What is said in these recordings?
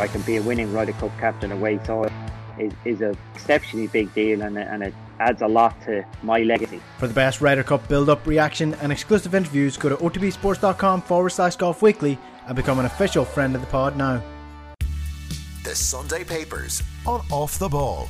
I can be a winning Ryder Cup captain away. So is, is a exceptionally big deal and, and it adds a lot to my legacy. For the best Ryder Cup build up, reaction, and exclusive interviews, go to otbsports.com forward slash golf weekly and become an official friend of the pod now. The Sunday Papers on Off the Ball.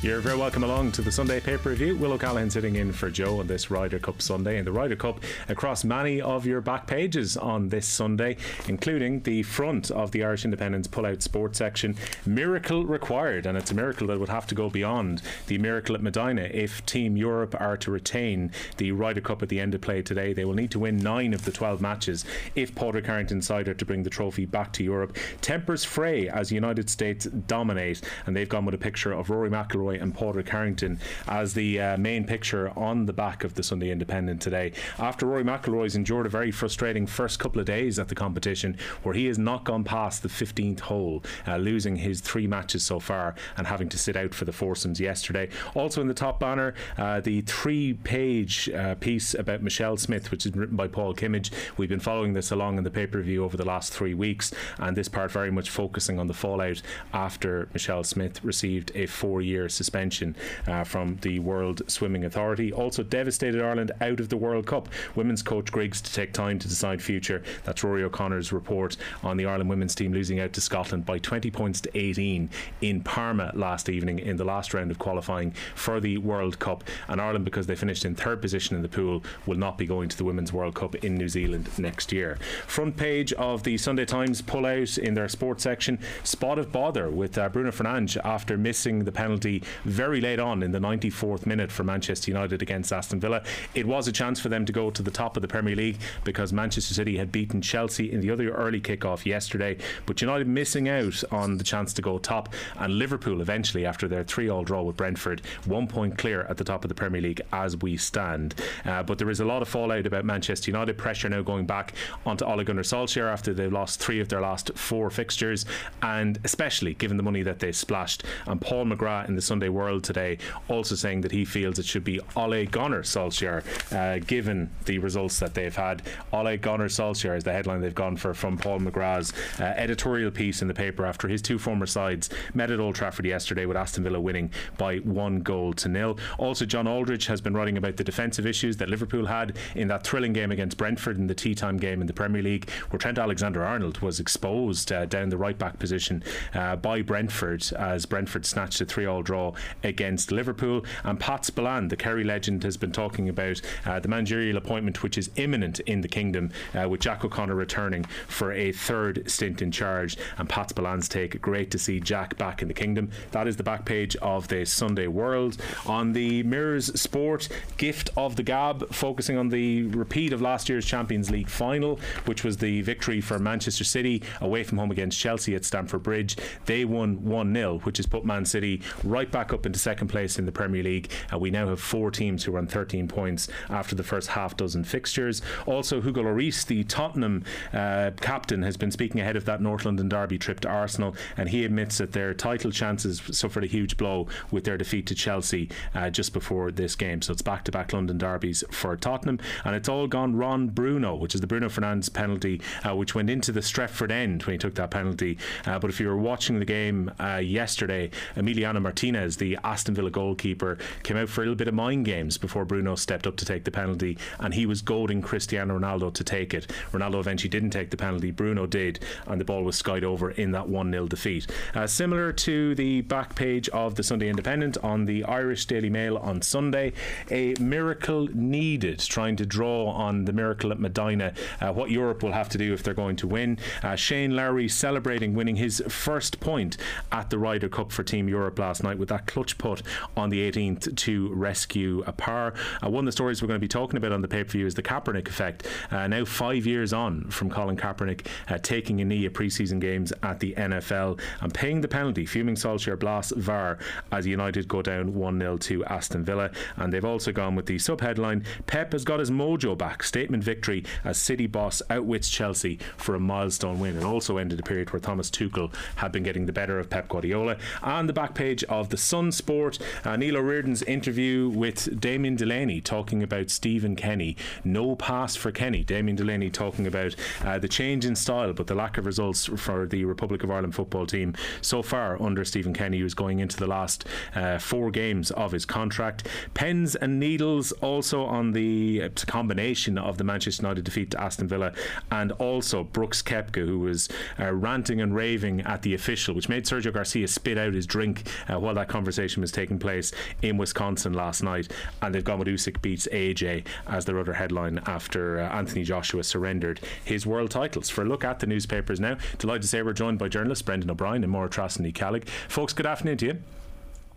You're very welcome along to the Sunday paper review. Will O'Callaghan sitting in for Joe on this Ryder Cup Sunday, and the Ryder Cup across many of your back pages on this Sunday, including the front of the Irish Independent's pull-out sports section. Miracle required, and it's a miracle that would have to go beyond the miracle at Medina if Team Europe are to retain the Ryder Cup at the end of play today. They will need to win nine of the 12 matches if Padraig Harrington side are to bring the trophy back to Europe. Tempers fray as United States dominate, and they've gone with a picture of Rory McIlroy and Padraig Harrington as the uh, main picture on the back of the Sunday Independent today. After Rory McIlroy's endured a very frustrating first couple of days at the competition, where he has not gone past the 15th hole, uh, losing his three matches so far and having to sit out for the foursomes yesterday. Also in the top banner, uh, the three-page uh, piece about Michelle Smith, which is written by Paul Kimmage. We've been following this along in the pay-per-view over the last three weeks, and this part very much focusing on the fallout after Michelle Smith received a four-year suspension uh, from the World Swimming Authority. Also devastated Ireland out of the World Cup. Women's coach Griggs to take time to decide future. That's Rory O'Connor's report on the Ireland women's team losing out to Scotland by 20 points to 18 in Parma last evening in the last round of qualifying for the World Cup. And Ireland, because they finished in third position in the pool, will not be going to the Women's World Cup in New Zealand next year. Front page of the Sunday Times pull out in their sports section spot of bother with uh, Bruno Fernandes after missing the penalty very late on in the 94th minute for Manchester United against Aston Villa. It was a chance for them to go to the top of the Premier League because Manchester City had beaten Chelsea in the other early kick-off yesterday, but United missing out on the chance to go top, and Liverpool eventually, after their three-all draw with Brentford, one point clear at the top of the Premier League as we stand. Uh, but there is a lot of fallout about Manchester United pressure now going back onto Ole Gunnar Solskjaer after they've lost three of their last four fixtures, and especially given the money that they splashed. And Paul McGrath in the Sunday World today also saying that he feels it should be Ole Gunnar Solskjaer, uh, given the results that they've had. Ole Gunnar Solskjaer is the headline they've gone for from Paul McGrath's uh, editorial piece in the paper after his two former sides met at Old Trafford yesterday with Aston Villa winning by one goal to nil. Also, John Aldridge has been writing about the defensive issues that Liverpool had in that thrilling game against Brentford in the tea time game in the Premier League, where Trent Alexander Arnold was exposed uh, down the right back position uh, by Brentford as Brentford snatched a 3 all draw against Liverpool. And Pat Spillane, the Kerry legend, has been talking about uh, the managerial appointment which is imminent in the kingdom, uh, with Jack O'Connor returning for a third stint in charge. And Pat Spillane's take, great to see Jack back in the kingdom. That is the back page of the Sunday World. On the Mirrors Sport, gift of the Gab, focusing on the repeat of last year's Champions League final, which was the victory for Manchester City away from home against Chelsea at Stamford Bridge. They won 1 0, which has put Man City right back up into second place in the Premier League. And we now have four teams who are on 13 points after the first half dozen fixtures. Also, Hugo Lloris, the Tottenham uh, captain, has been speaking ahead of that North London derby trip to Arsenal, and he admits that their title chances suffered a huge blow with their defeat to Chelsea uh, just before this game. So it's back to back London derbies for Tottenham, and it's all gone Ron Bruno, which is the Bruno Fernandes penalty, uh, which went into the Stretford end when he took that penalty. Uh, but if you were watching the game uh, yesterday, Emiliano Martinez, the Aston Villa goalkeeper, came out for a little bit of mind games before Bruno stepped up to take the penalty, and he was goading Cristiano Ronaldo to take it. Ronaldo eventually didn't take the penalty, Bruno did, and the ball was skied over in that 1 0 defeat. Uh, similar to the back page of the Sunday Independent on the Irish Daily Mail on Sunday, a miracle needed, trying to draw on the miracle at Medina, uh, what Europe will have to do if they're going to win. Uh, Shane Lowry celebrating winning his first point at the Ryder Cup for Team Europe last night with that clutch put on the 18th to rescue a par. Uh, one of the stories we're going to be talking about on the pay per view is the Kaepernick effect. Uh, now, five years on from Colin Kaepernick uh, taking a knee at preseason games at the NFL and paying the penalty, fuming Solskjaer Blas VAR as United go down 1 0 to Aston Villa. And they've also gone with the sub headline Pep has got his mojo back. Statement victory as City boss outwits Chelsea for a milestone win. And also ended a period where Thomas Tuchel had been getting the better of Pep Guardiola. And the back page of the Sun Sport, uh, Neil O'Riordan's interview with Damien Delaney talking about Stephen Kenny. No pass for Kenny. Damien Delaney talking about uh, the change in style, but the lack of results for the Republic of Ireland football team so far under Stephen Kenny, who's going into the last uh, four games of his contract. Pens and needles also on the uh, combination of the Manchester United defeat to Aston Villa and also Brooks Koepka, who was uh, ranting and raving at the official, which made Sergio Garcia spit out his drink uh, while that conversation was taking place in Wisconsin last night. And they've gone with Usyk beats AJ as their other headline after uh, Anthony Joshua surrendered his world titles. For a look at the newspapers now, delighted to say we're joined by journalists Brendan O'Brien and Máire Treasa Ní Cheallaigh. Folks, good afternoon to you.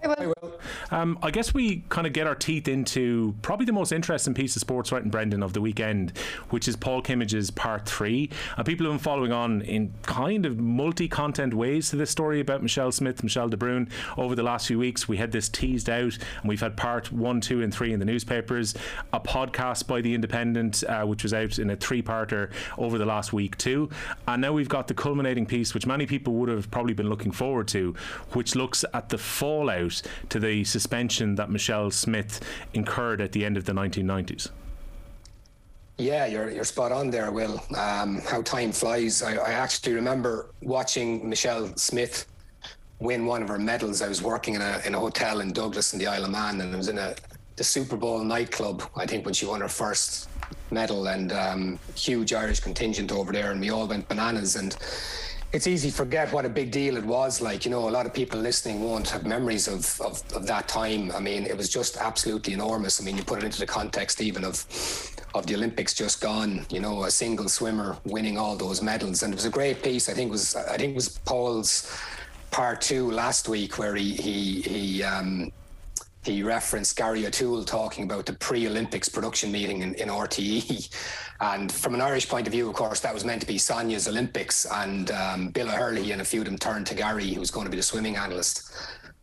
I will. Um, I guess we kind of get our teeth into probably the most interesting piece of sports writing, Brendan, of the weekend, which is Paul Kimmage's part three. And people have been following on in kind of multi content ways to this story about Michelle Smith, Michelle De Bruin over the last few weeks. We had this teased out, and we've had part one, two, and three in the newspapers, a podcast by The Independent, uh, which was out in a three parter over the last week, too. And now we've got the culminating piece, which many people would have probably been looking forward to, which looks at the fallout to the suspension that Michelle Smith incurred at the end of the 1990s. Yeah, you're you're spot on there, Will. Um, how time flies. I, I, actually remember watching Michelle Smith win one of her medals. I was working in a in a hotel in Douglas in the Isle of Man, and I was in a the Super Bowl nightclub. I think when she won her first medal, and um, huge Irish contingent over there, and we all went bananas. And it's easy to forget what a big deal it was. Like, you know, a lot of people listening won't have memories of, of, of, that time. I mean, it was just absolutely enormous. I mean, you put it into the context even of of the Olympics just gone, you know, a single swimmer winning all those medals. And it was a great piece. I think was I think was Paul's part two last week where he he he um he referenced Gary O'Toole talking about the pre-Olympics production meeting in, in RTE. And from an Irish point of view, of course, that was meant to be Sonia's Olympics. And um, Bill O'Herlihy and a few of them turned to Gary, who was going to be the swimming analyst.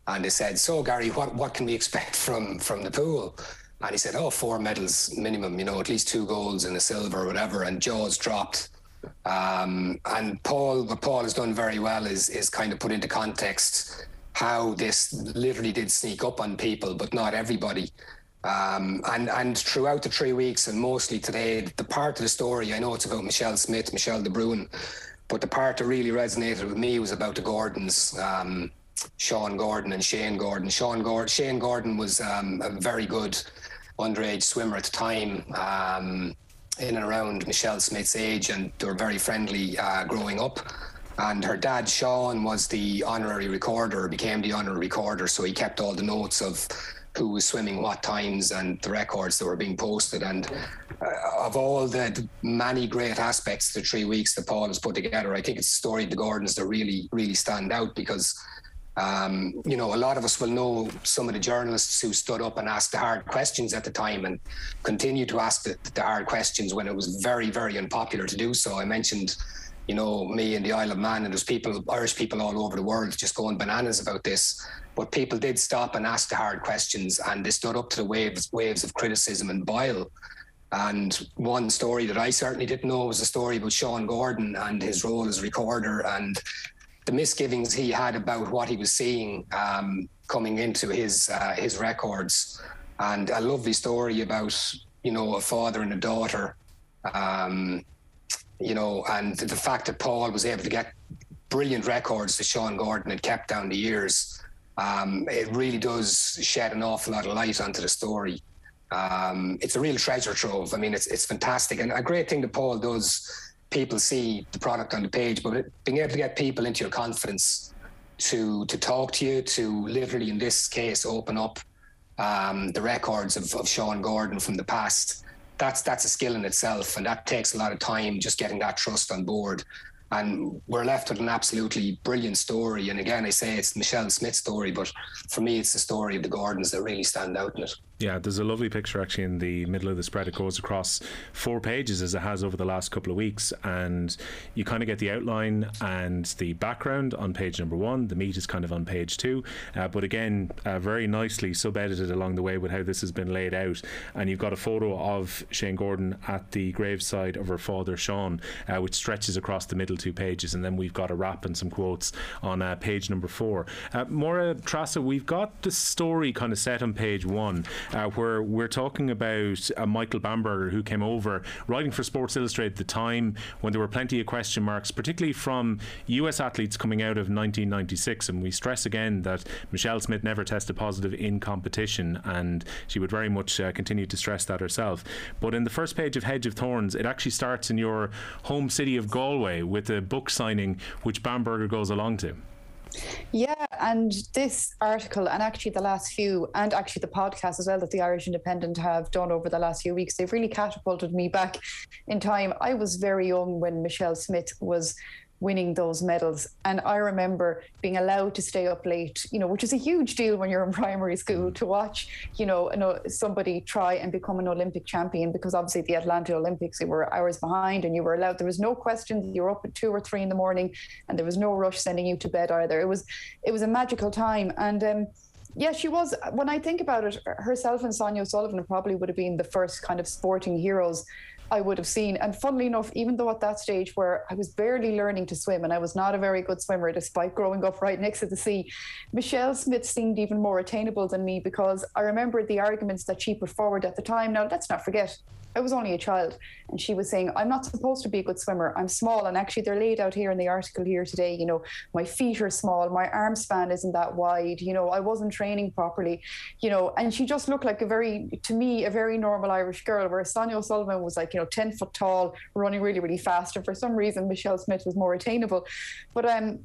And they said, so Gary, what, what can we expect from, from the pool? And he said, oh, four medals minimum, you know, at least two golds and a silver or whatever. And jaws dropped. Um, and Paul, what Paul has done very well is, is kind of put into context how this literally did sneak up on people, but not everybody. Um, and and throughout the three weeks, and mostly today, the part of the story I know it's about Michelle Smith, Michelle De Bruin, but the part that really resonated with me was about the Gordons, um, Sean Gordon and Shane Gordon. Sean Gordon, Shane Gordon was um, a very good underage swimmer at the time, um, in and around Michelle Smith's age, and they were very friendly uh, growing up. And her dad, Sean, was the honorary recorder, became the honorary recorder. So he kept all the notes of who was swimming what times and the records that were being posted. And uh, of all the many great aspects the three weeks that Paul has put together, I think it's the story of the Gordons that really, really stand out because. Um, you know, a lot of us will know some of the journalists who stood up and asked the hard questions at the time and continue to ask the, the hard questions when it was very, very unpopular to do so. I mentioned you know, me and the Isle of Man, and there's people, Irish people all over the world, just going bananas about this. But people did stop and ask the hard questions, and they stood up to the waves, waves of criticism and bile. And one story that I certainly didn't know was a story about Sean Gordon and his role as recorder and the misgivings he had about what he was seeing um, coming into his uh, his records. And a lovely story about you know a father and a daughter. Um, you know, and the fact that Paul was able to get brilliant records that Sean Gordon had kept down the years, um, it really does shed an awful lot of light onto the story. Um, it's a real treasure trove. I mean, it's it's fantastic, and a great thing that Paul does. People see the product on the page, but being able to get people into your confidence to to talk to you, to literally in this case open up um, the records of, of Sean Gordon from the past that's that's a skill in itself, and that takes a lot of time just getting that trust on board. And we're left with an absolutely brilliant story. And again, I say it's Michelle Smith's story, but for me, it's the story of the Gordons that really stand out in it. Yeah, there's a lovely picture actually in the middle of the spread. It goes across four pages as it has over the last couple of weeks, and you kind of get the outline and the background on page number one. The meat is kind of on page two, uh, but again, uh, very nicely sub edited along the way with how this has been laid out. And you've got a photo of Shane Gordon at the graveside of her father, Sean, uh, which stretches across the middle two pages, and then we've got a wrap and some quotes on uh, page number four. Uh, Máire Treasa, we've got the story kind of set on page one uh, where we're talking about uh, Michael Bamberger, who came over writing for Sports Illustrated at the time when there were plenty of question marks, particularly from US athletes coming out of 1996. And we stress again that Michelle Smith never tested positive in competition, and she would very much uh, continue to stress that herself. But in the first page of Hedge of Thorns, it actually starts in your home city of Galway with a book signing, which Bamberger goes along to. Yeah, and this article, and actually the last few, and actually the podcast as well that the Irish Independent have done over the last few weeks, they've really catapulted me back in time. I was very young when Michelle Smith was winning those medals. And I remember being allowed to stay up late, you know, which is a huge deal when you're in primary school to watch, you know, somebody try and become an Olympic champion because obviously the Atlanta Olympics, they were hours behind and you were allowed, there was no question, you were up at two or three in the morning and there was no rush sending you to bed either. It was, it was a magical time. And, um, yeah, she was. When I think about it, herself and Sonia O'Sullivan probably would have been the first kind of sporting heroes I would have seen. And funnily enough, even though at that stage where I was barely learning to swim and I was not a very good swimmer despite growing up right next to the sea, Michelle Smith seemed even more attainable than me because I remember the arguments that she put forward at the time. Now, let's not forget, I was only a child, and she was saying, I'm not supposed to be a good swimmer. I'm small. And actually, they're laid out here in the article here today. You know, my feet are small, my arm span isn't that wide. You know, I wasn't training properly, you know, and she just looked like a very, to me, a very normal Irish girl, whereas Sonia O'Sullivan was like, you know, 10 foot tall, running really, really fast. And for some reason, Michelle Smith was more attainable. But, um,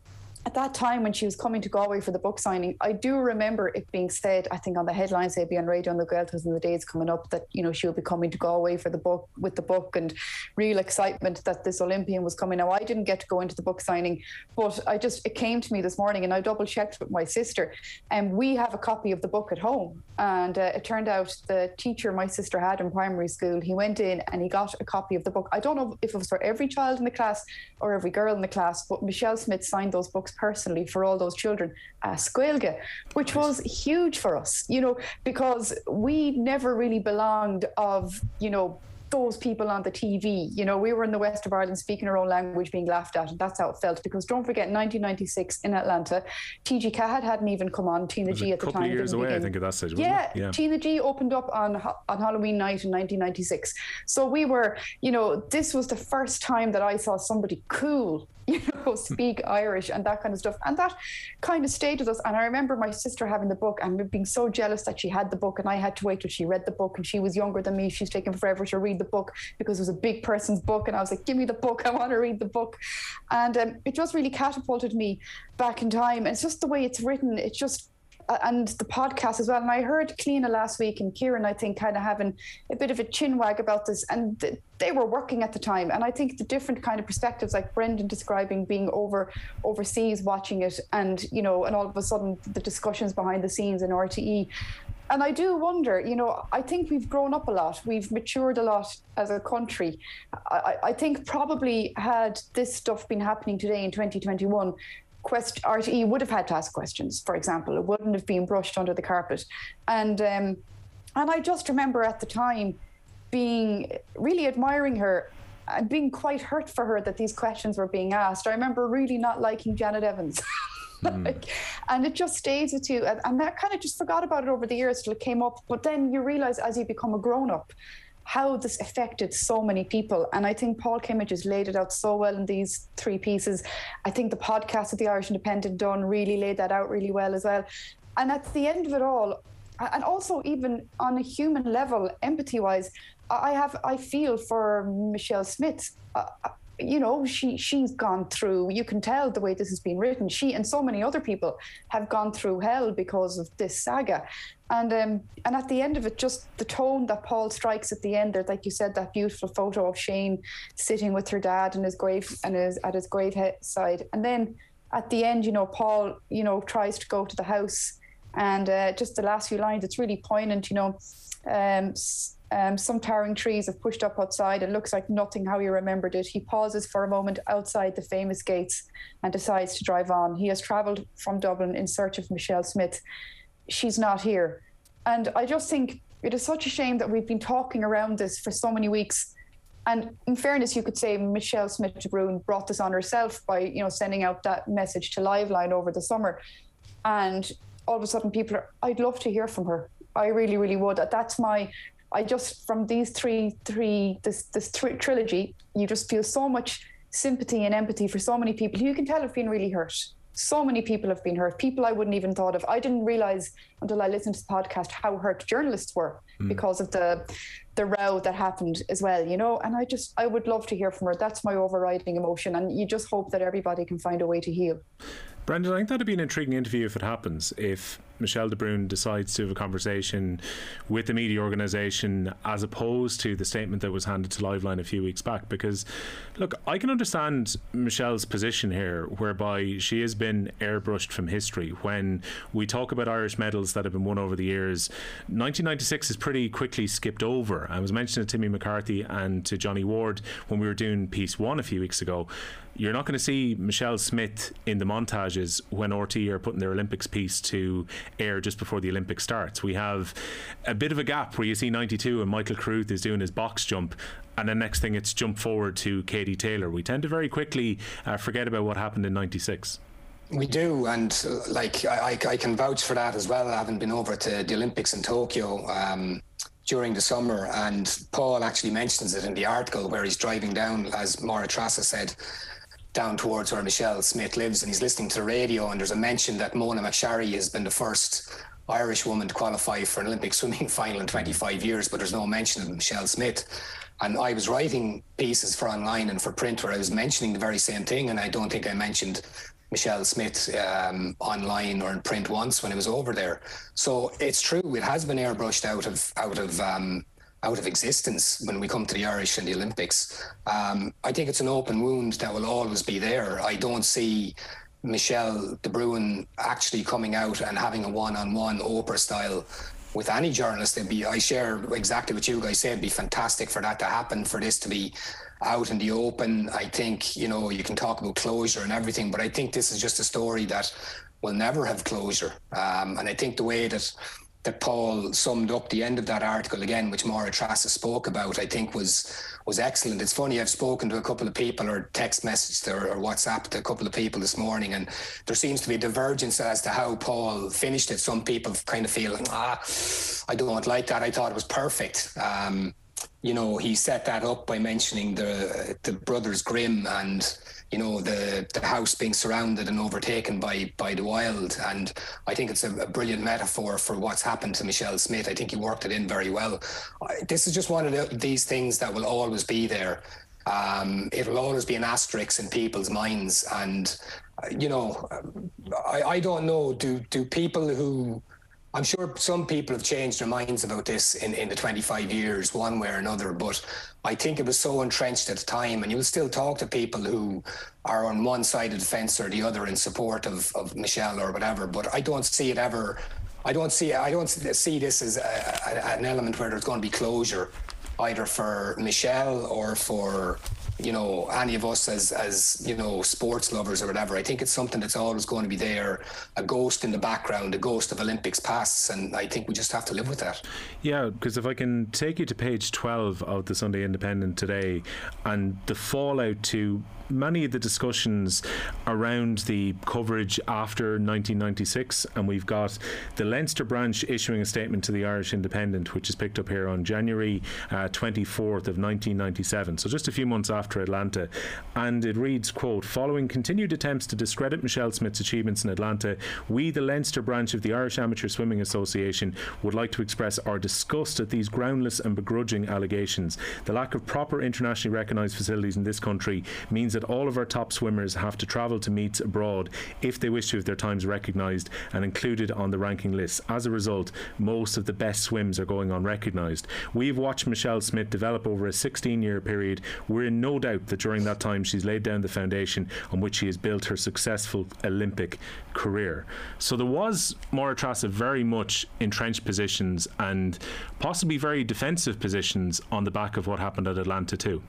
at that time when she was coming to Galway for the book signing, I do remember it being said, I think on the headlines, maybe on Raidió na Gaeltachta in the days coming up, that, you know, she'll be coming to Galway for the book with the book and real excitement that this Olympian was coming. Now, I didn't get to go into the book signing, but I just, it came to me this morning and I double checked with my sister and we have a copy of the book at home. And uh, it turned out the teacher my sister had in primary school, he went in and he got a copy of the book. I don't know if it was for every child in the class or every girl in the class, but Michelle Smith signed those books personally for all those children uh, at Squelga, which was huge for us, you know, because we never really belonged of, you know, those people on the TV. You know, we were in the west of Ireland speaking our own language, being laughed at, and that's how it felt. Because don't forget, 1996 in Atlanta, TG Ceathair hadn't even come on. TnaG at the time. Years away, begin. I think, at that stage. Yeah, yeah, Tina G opened up on on Halloween night in 1996. So we were, you know, this was the first time that I saw somebody cool you know, speak Irish and that kind of stuff. And that kind of stayed with us. And I remember my sister having the book and being so jealous that she had the book and I had to wait till she read the book and she was younger than me. She's taken forever to read the book because it was a big person's book. And I was like, give me the book. I want to read the book. And um, it just really catapulted me back in time. And it's just the way it's written. It's just and the podcast as well. And I heard Cliona last week and Kieran, I think, kind of having a bit of a chin wag about this. And th- they were working at the time. And I think the different kind of perspectives, like Brendan describing being over overseas watching it, and you know, and all of a sudden the discussions behind the scenes in RTE. And I do wonder, you know, I think we've grown up a lot. We've matured a lot as a country. I, I think probably had this stuff been happening today in 2021, quest RTE would have had to ask questions, for example. It wouldn't have been brushed under the carpet. And um, and I just remember at the time being really admiring her and being quite hurt for her that these questions were being asked. I remember really not liking Janet Evans. Hmm. like, and it just stays with you. And, and that kind of just forgot about it over the years till it came up. But then you realize as you become a grown up how this affected so many people. And I think Paul Kimmage has laid it out so well in these three pieces. I think the podcast that the Irish Independent done really laid that out really well as well. And at the end of it all, and also even on a human level, empathy wise, I have I feel for Michelle Smith. You know she she's gone through you can tell the way this has been written. She and so many other people have gone through hell because of this saga. And um, and at the end of it just the tone that paul strikes at the end there like you said that beautiful photo of shane sitting with her dad in his grave and his at his grave side. And then at the end you know paul you know tries to go to the house And uh, just the last few lines, it's really poignant, you know. Um, um, some towering trees have pushed up outside. It looks like nothing how he remembered it. He pauses for a moment outside the famous gates and decides to drive on. He has travelled from Dublin in search of Michelle Smith. She's not here. And I just think it is such a shame that we've been talking around this for so many weeks. And in fairness, you could say Michelle Smith de Bruin brought this on herself by, you know, sending out that message to Liveline over the summer. And all of a sudden people are, I'd love to hear from her. I really, really would. That's my I just from these three three this this tr- trilogy, you just feel so much sympathy and empathy for so many people who you can tell have been really hurt. So many people have been hurt. People I wouldn't even thought of. I didn't realize until I listened to the podcast how hurt journalists were mm. because of the the row that happened as well. You know, and I just I would love to hear from her. That's my overriding emotion, and you just hope that everybody can find a way to heal. Brendan, I think that'd be an intriguing interview if it happens. If Michelle de Bruin decides to have a conversation with the media organisation as opposed to the statement that was handed to Liveline a few weeks back. Because, look, I can understand Michelle's position here, whereby she has been airbrushed from history. When we talk about Irish medals that have been won over the years, 1996 is pretty quickly skipped over. I was mentioning to Timmy McCarthy and to Johnny Ward when we were doing piece one a few weeks ago. You're not going to see Michelle Smith in the montages when RT are putting their Olympics piece to air just before the Olympics starts. We have a bit of a gap where you see 92 and Michael Carruth is doing his box jump and the next thing it's jump forward to Katie Taylor. We tend to very quickly uh, forget about what happened in 96. We do, and uh, like I, I, can vouch for that as well. I haven't been over to the Olympics in Tokyo um, during the summer, and Paul actually mentions it in the article where he's driving down, as Máire Treasa said, down towards where Michelle Smith lives, and he's listening to the radio, and there's a mention that Mona McSharry has been the first Irish woman to qualify for an Olympic swimming final in 25 years, but there's no mention of Michelle Smith. And I was writing pieces for online and for print where I was mentioning the very same thing, and I don't think I mentioned Michelle Smith um, online or in print once when I was over there. So it's true; it has been airbrushed out of out of um, out of existence when we come to the Irish and the Olympics. Um, I think it's an open wound that will always be there. I don't see Michelle de Bruin actually coming out and having a one-on-one Oprah style with any journalist. It'd be I share exactly what you guys said. It'd be fantastic for that to happen, for this to be out in the open. I think you know you can talk about closure and everything, but I think this is just a story that will never have closure. Um, and I think the way that that Paul summed up the end of that article again, which Máire Treasa spoke about, I think was was excellent. It's funny, I've spoken to a couple of people or text messaged or, or WhatsApped to a couple of people this morning, and there seems to be a divergence as to how Paul finished it. Some people kind of feel, ah, I don't like that. I thought it was perfect. Um, you know, he set that up by mentioning the the brothers Grimm and you know the the house being surrounded and overtaken by by the wild. And I think it's a, a brilliant metaphor for what's happened to Michelle Smith. I think he worked it in very well. This is just one of the, these things that will always be there. Um, it will always be an asterisk in people's minds. And uh, you know I, I don't know. Do do people who I'm sure some people have changed their minds about this in, in the 25 years, one way or another. But I think it was so entrenched at the time, and you will still talk to people who are on one side of the fence or the other in support of, of Michelle or whatever. But I don't see it ever. I don't see. I don't see this as a, a, an element where there's going to be closure, either for Michelle or for you know any of us as as you know sports lovers or whatever. I think it's something that's always going to be there a ghost in the background a ghost of olympics pasts and i think we just have to live with that. Yeah because if i can take you to page 12 of the sunday independent today and the fallout to many of the discussions around the coverage after 1996, and we've got the Leinster branch issuing a statement to the Irish Independent, which is picked up here on January uh, 24th of 1997, so just a few months after Atlanta, and it reads, "quote Following continued attempts to discredit Michelle Smith's achievements in Atlanta, we, the Leinster branch of the Irish Amateur Swimming Association, would like to express our disgust at these groundless and begrudging allegations. The lack of proper internationally recognised facilities in this country means that all of our top swimmers have to travel to meets abroad if they wish to have their times recognised and included on the ranking lists. As a result, most of the best swims are going unrecognised. We've watched Michelle Smith develop over a 16 year period. We're in no no doubt that during that time she's laid down the foundation on which she has built her successful Olympic career. So there was Máire Treasa very much entrenched positions and possibly very defensive positions on the back of what happened at Atlanta too.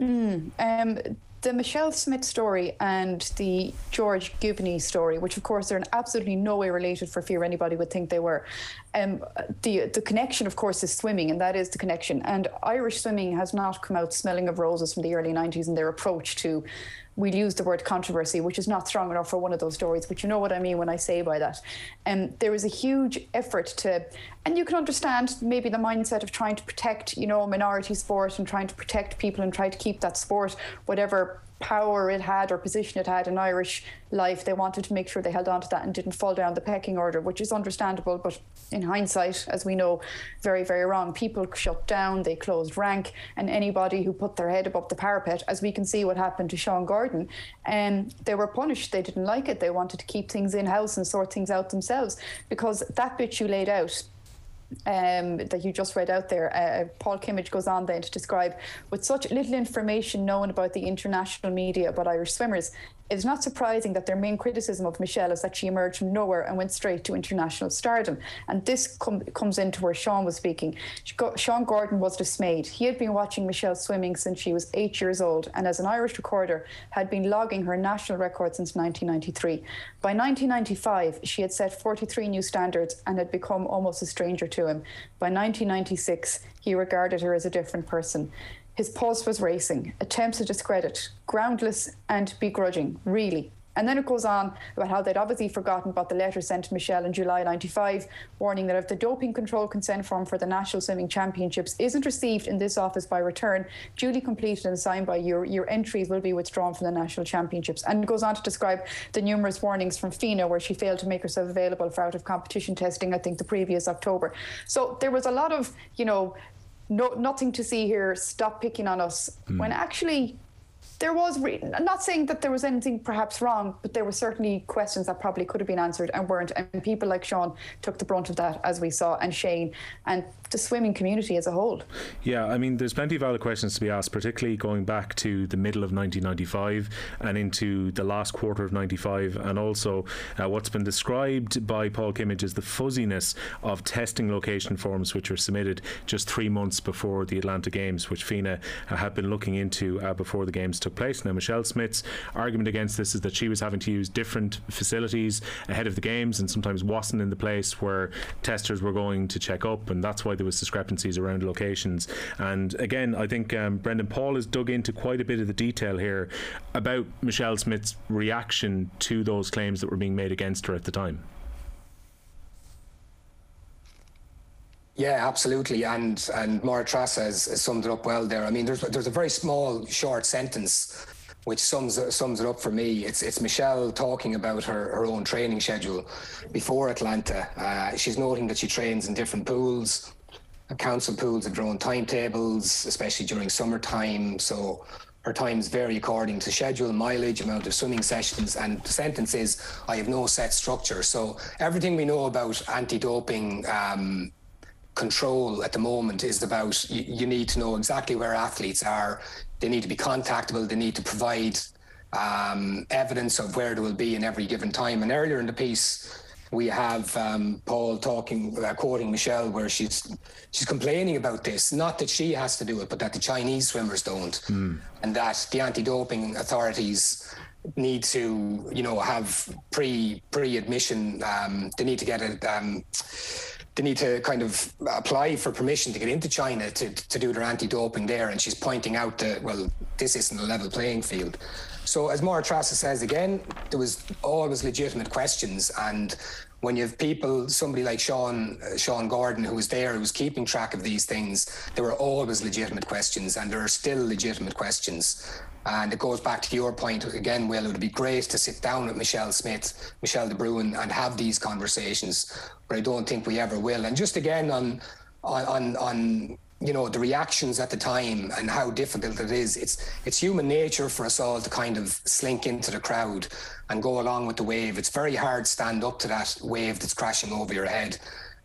Mm, um, the Michelle Smith story and the George Gibney story, which of course are in absolutely no way related for fear anybody would think they were. Um, the the connection, of course, is swimming, and that is the connection. And Irish swimming has not come out smelling of roses from the early 90s in their approach to we'll use the word controversy, which is not strong enough for one of those stories, but you know what I mean when I say by that. And um, there was a huge effort to, and you can understand maybe the mindset of trying to protect, you know, minority sport and trying to protect people and try to keep that sport, whatever power it had or position it had in Irish life. They wanted to make sure they held on to that and didn't fall down the pecking order, which is understandable, but in hindsight, as we know, very, very wrong. People shut down, they closed rank, and anybody who put their head above the parapet, as we can see what happened to Sean Gordon, um, they were punished. They didn't like it. They wanted to keep things in house and sort things out themselves because that bit you laid out um, that you just read out there, uh, Paul Kimmage goes on then to describe with such little information known about the international media about Irish swimmers, it's not surprising that their main criticism of Michelle is that she emerged from nowhere and went straight to international stardom. And this com- comes into where Sean was speaking. Sean Gordon was dismayed. He had been watching Michelle swimming since she was eight years old, and as an Irish recorder, had been logging her national record since 1993. By 1995, she had set 43 new standards and had become almost a stranger to him. By 1996, he regarded her as a different person. His pulse was racing, attempts to discredit, groundless and begrudging, really. And then it goes on about how they'd obviously forgotten about the letter sent to Michelle in July 95, warning that if the doping control consent form for the National Swimming Championships isn't received in this office by return, duly completed and signed by you, your entries will be withdrawn from the National Championships. And it goes on to describe the numerous warnings from FINA where she failed to make herself available for out of competition testing, I think the previous October. So there was a lot of, you know, no, nothing to see here. Stop picking on us. Mm. When actually, there was. Re- I'm not saying that there was anything perhaps wrong, but there were certainly questions that probably could have been answered and weren't. And people like Sean took the brunt of that, as we saw, and Shane. And the swimming community as a whole. Yeah, I mean, there's plenty of valid questions to be asked, particularly going back to the middle of 1995 and into the last quarter of 95, and also uh, what's been described by Paul Kimmage as the fuzziness of testing location forms which were submitted just three months before the Atlanta Games, which FINA uh, had been looking into uh, before the Games took place. Now, Michelle Smith's argument against this is that she was having to use different facilities ahead of the Games and sometimes wasn't in the place where testers were going to check up, and that's why there was discrepancies around locations. And again, I think um, Brendan Paul has dug into quite a bit of the detail here about Michelle Smith's reaction to those claims that were being made against her at the time. Yeah, absolutely, and and Máire Treasa has, has, summed it up well there. I mean, there's there's a very small, short sentence which sums sums it up for me. It's it's Michelle talking about her, her own training schedule before Atlanta. Uh, she's noting that she trains in different pools council pools have drawn timetables, especially during summertime. So her times vary according to schedule, mileage, amount of swimming sessions, and the sentence is, I have no set structure. So everything we know about anti-doping um, control at the moment is about you, you, need to know exactly where athletes are. They need to be contactable. They need to provide um, evidence of where they will be in every given time. And earlier in the piece, we have um, Paul talking, uh, quoting Michelle, where she's she's complaining about this. Not that she has to do it, but that the Chinese swimmers don't, mm. and that the anti-doping authorities need to, you know, have pre pre admission. Um, they need to get it. Um, they need to kind of apply for permission to get into China to, to do their anti-doping there. And she's pointing out that well, this isn't a level playing field. So as Máire Treasa says again, there was always legitimate questions, and when you have people, somebody like Sean uh, Sean Gordon, who was there, who was keeping track of these things, there were always legitimate questions, and there are still legitimate questions. And it goes back to your point again, Will. It would be great to sit down with Michelle Smith, Michelle De Bruin, and have these conversations. But I don't think we ever will. And just again on on on you know the reactions at the time and how difficult it is it's it's human nature for us all to kind of slink into the crowd and go along with the wave it's very hard to stand up to that wave that's crashing over your head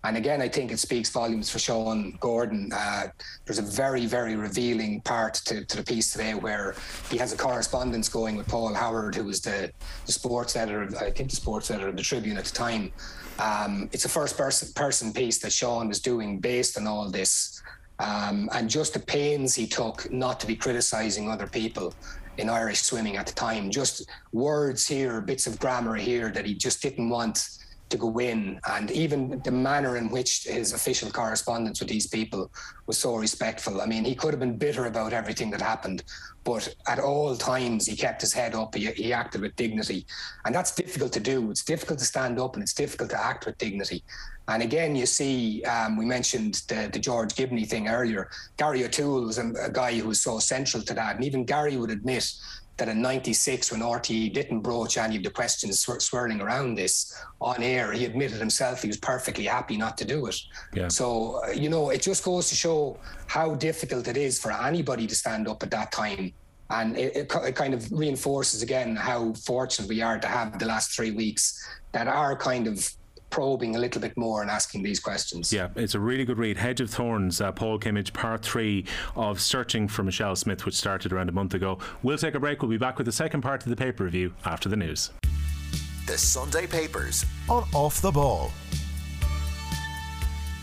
And again, I think it speaks volumes for Sean Gordon. Uh, there's a very, very revealing part to, to the piece today where he has a correspondence going with Paul Howard, who was the, the sports editor, of, I think the sports editor of the Tribune at the time. Um, it's a first person, person piece that Sean was doing based on all this. Um, and just the pains he took not to be criticizing other people in Irish swimming at the time. Just words here, bits of grammar here that he just didn't want to go in. And even the manner in which his official correspondence with these people was so respectful. I mean, he could have been bitter about everything that happened, but at all times he kept his head up. He, he acted with dignity. And that's difficult to do. It's difficult to stand up and it's difficult to act with dignity. And again, you see, um, we mentioned the, the, George Gibney thing earlier. Gary O'Toole was a, a guy who was so central to that. And even Gary would admit that in 96 when RTE didn't broach any of the questions swir- swirling around this on air he admitted himself he was perfectly happy not to do it yeah. so uh, you know it just goes to show how difficult it is for anybody to stand up at that time and it, it, it kind of reinforces again how fortunate we are to have the last three weeks that are kind of probing a little bit more and asking these questions. Yeah, it's a really good read. Hedge of Thorns, uh, Paul Kimmage, part three of Searching for Michelle Smith, which started around a month ago. We'll take a break. We'll be back with the second part of the paper review after the news. The Sunday Papers on Off the Ball.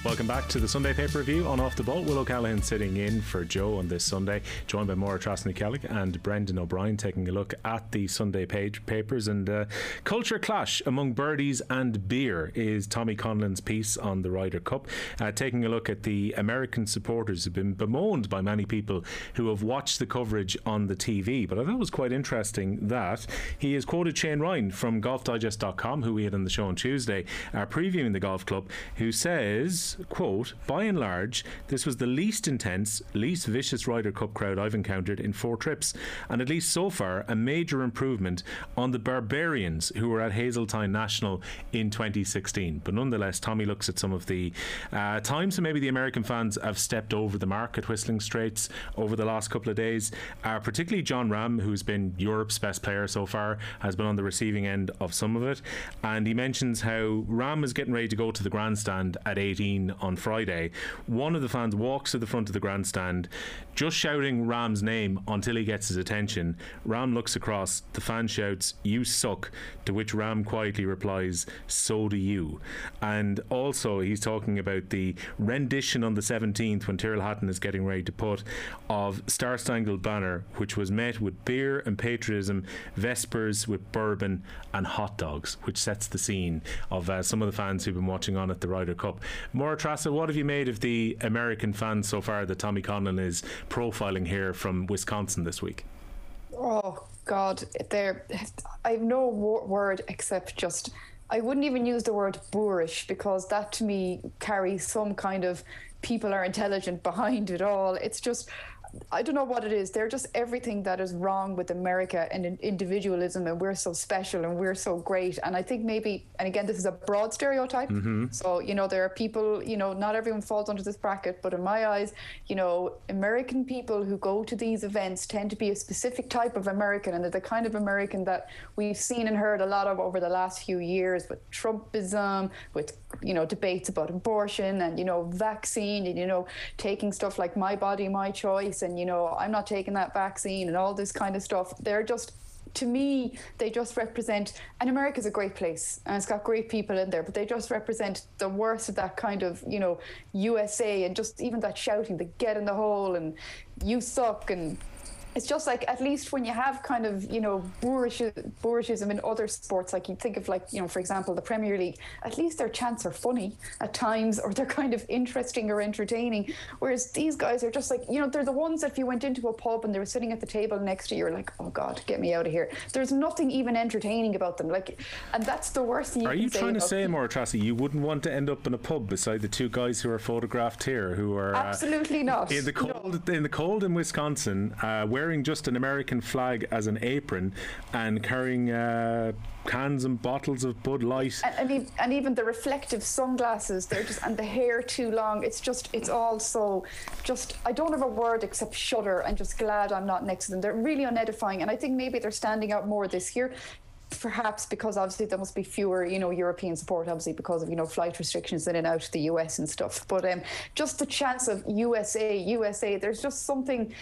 Welcome back to the Sunday Paper Review on Off the Ball. Will O'Callaghan sitting in for Joe on this Sunday, joined by Máire Treasa Ní Cheallaigh and Brendan O'Brien, taking a look at the Sunday page papers. And uh, culture clash among birdies and beer is Tommy Conlon's piece on the Ryder Cup, uh, taking a look at the American supporters who've been bemoaned by many people who have watched the coverage on the TV. But I thought it was quite interesting that he has quoted Shane Ryan from GolfDigest.com, who we had on the show on Tuesday, uh, previewing the golf club, who says quote, by and large, this was the least intense, least vicious Ryder Cup crowd I've encountered in four trips, and at least so far, a major improvement on the barbarians who were at Hazeltine National in 2016. But nonetheless, Tommy looks at some of the uh, times that maybe the American fans have stepped over the mark at Whistling Straits over the last couple of days, uh, particularly Jon Rahm, who's been Europe's best player so far, has been on the receiving end of some of it. And he mentions how Rahm is getting ready to go to the grandstand at 18 on Friday, one of the fans walks to the front of the grandstand, just shouting Rahm's name until he gets his attention. Rahm looks across, the fan shouts, You suck, to which Ram quietly replies, So do you. And also, he's talking about the rendition on the 17th when Tyrrell Hatton is getting ready to put of Star Spangled Banner, which was met with beer and patriotism, Vespers with bourbon and hot dogs, which sets the scene of uh, some of the fans who've been watching on at the Ryder Cup. Máire Treasa, what have you made of the American fans so far that Tommy Conlon is profiling here from Wisconsin this week? Oh God, there. I have no word except just. I wouldn't even use the word boorish because that to me carries some kind of people are intelligent behind it all. It's just I don't know what it is. They're just everything that is wrong with America and individualism, and we're so special and we're so great. And I think maybe, and again, this is a broad stereotype. Mm-hmm. So, you know, there are people, you know, not everyone falls under this bracket, but in my eyes, you know, American people who go to these events tend to be a specific type of American, and they're the kind of American that we've seen and heard a lot of over the last few years with Trumpism, with, you know, debates about abortion and, you know, vaccine and, you know, taking stuff like my body, my choice and you know i'm not taking that vaccine and all this kind of stuff. They're just to me, they just represent, and America's a great place and it's got great people in there, but they just represent the worst of that kind of, you know, USA and just even that shouting, the get in the hole and you suck and it's just like at least when you have kind of you know boorish, boorishism in other sports, like you think of like you know for example the Premier League, at least their chants are funny at times or they're kind of interesting or entertaining. Whereas these guys are just like you know they're the ones that if you went into a pub and they were sitting at the table next to you, you're like oh god, get me out of here. There's nothing even entertaining about them. Like, and that's the worst thing. You are you trying to say, Máire Treasa, you wouldn't want to end up in a pub beside the two guys who are photographed here, who are uh, absolutely uh, not in the cold no. in the cold in Wisconsin, uh, wearing just an American flag as an apron and carrying uh, cans and bottles of Bud Light. And, and, and, even the reflective sunglasses, they're just and the hair too long. It's just it's all so just I don't have a word except shudder and just glad I'm not next to them. They're really unedifying, and I think maybe they're standing out more this year perhaps because obviously there must be fewer, you know, European support, obviously because of you know flight restrictions in and out of the US and stuff. But um, just the chance of USA, USA, there's just something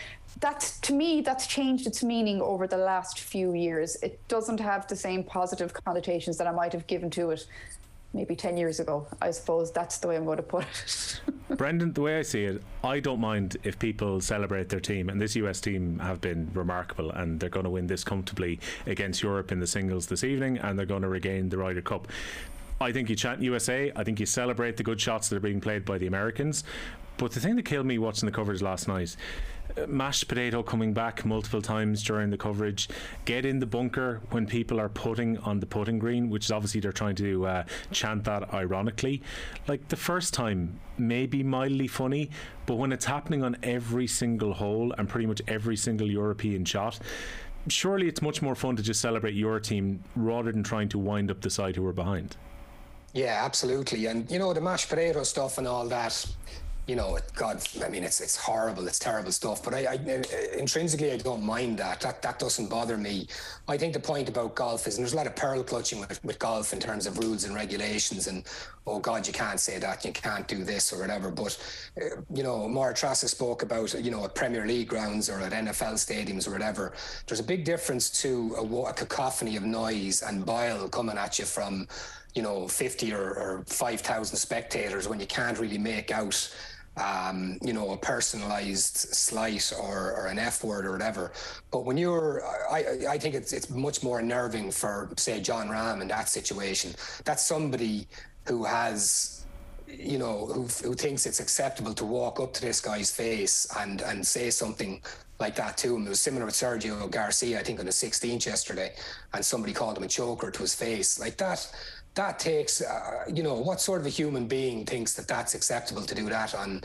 that to me that's changed its meaning over the last few years. It doesn't have the same positive connotations that I might have given to it maybe 10 years ago. I suppose that's the way I'm going to put it. Brendan, the way I see it, I don't mind if people celebrate their team, and this US team have been remarkable, and they're going to win this comfortably against Europe in the singles this evening, and they're going to regain the Ryder Cup. I think you chant USA. I think you celebrate the good shots that are being played by the Americans. But the thing that killed me watching the coverage last night mashed potato coming back multiple times during the coverage. Get in the bunker when people are putting on the putting green, which is obviously they're trying to uh, chant that ironically. Like the first time, maybe mildly funny, but when it's happening on every single hole and pretty much every single European shot, surely it's much more fun to just celebrate your team rather than trying to wind up the side who are behind. Yeah, absolutely. And you know, the mashed potato stuff and all that, you know, God, I mean, it's it's horrible, it's terrible stuff. But I, I, intrinsically, I don't mind that. That that doesn't bother me. I think the point about golf is, and there's a lot of pearl clutching with, with golf in terms of rules and regulations, and oh God, you can't say that, you can't do this or whatever. But uh, you know, Máire Treasa spoke about you know at Premier League grounds or at NFL stadiums or whatever. There's a big difference to a, a cacophony of noise and bile coming at you from you know 50 or, or 5,000 spectators when you can't really make out um, you know, a personalized slight or, or an F word or whatever. But when you're, I, I think it's it's much more unnerving for, say, Jon Rahm in that situation. That's somebody who has, you know, who, who thinks it's acceptable to walk up to this guy's face and and say something like that to him. It was similar with Sergio Garcia, I think, on the 16th yesterday, and somebody called him a choker to his face. Like that, that takes, uh, you know, what sort of a human being thinks that that's acceptable to do that on?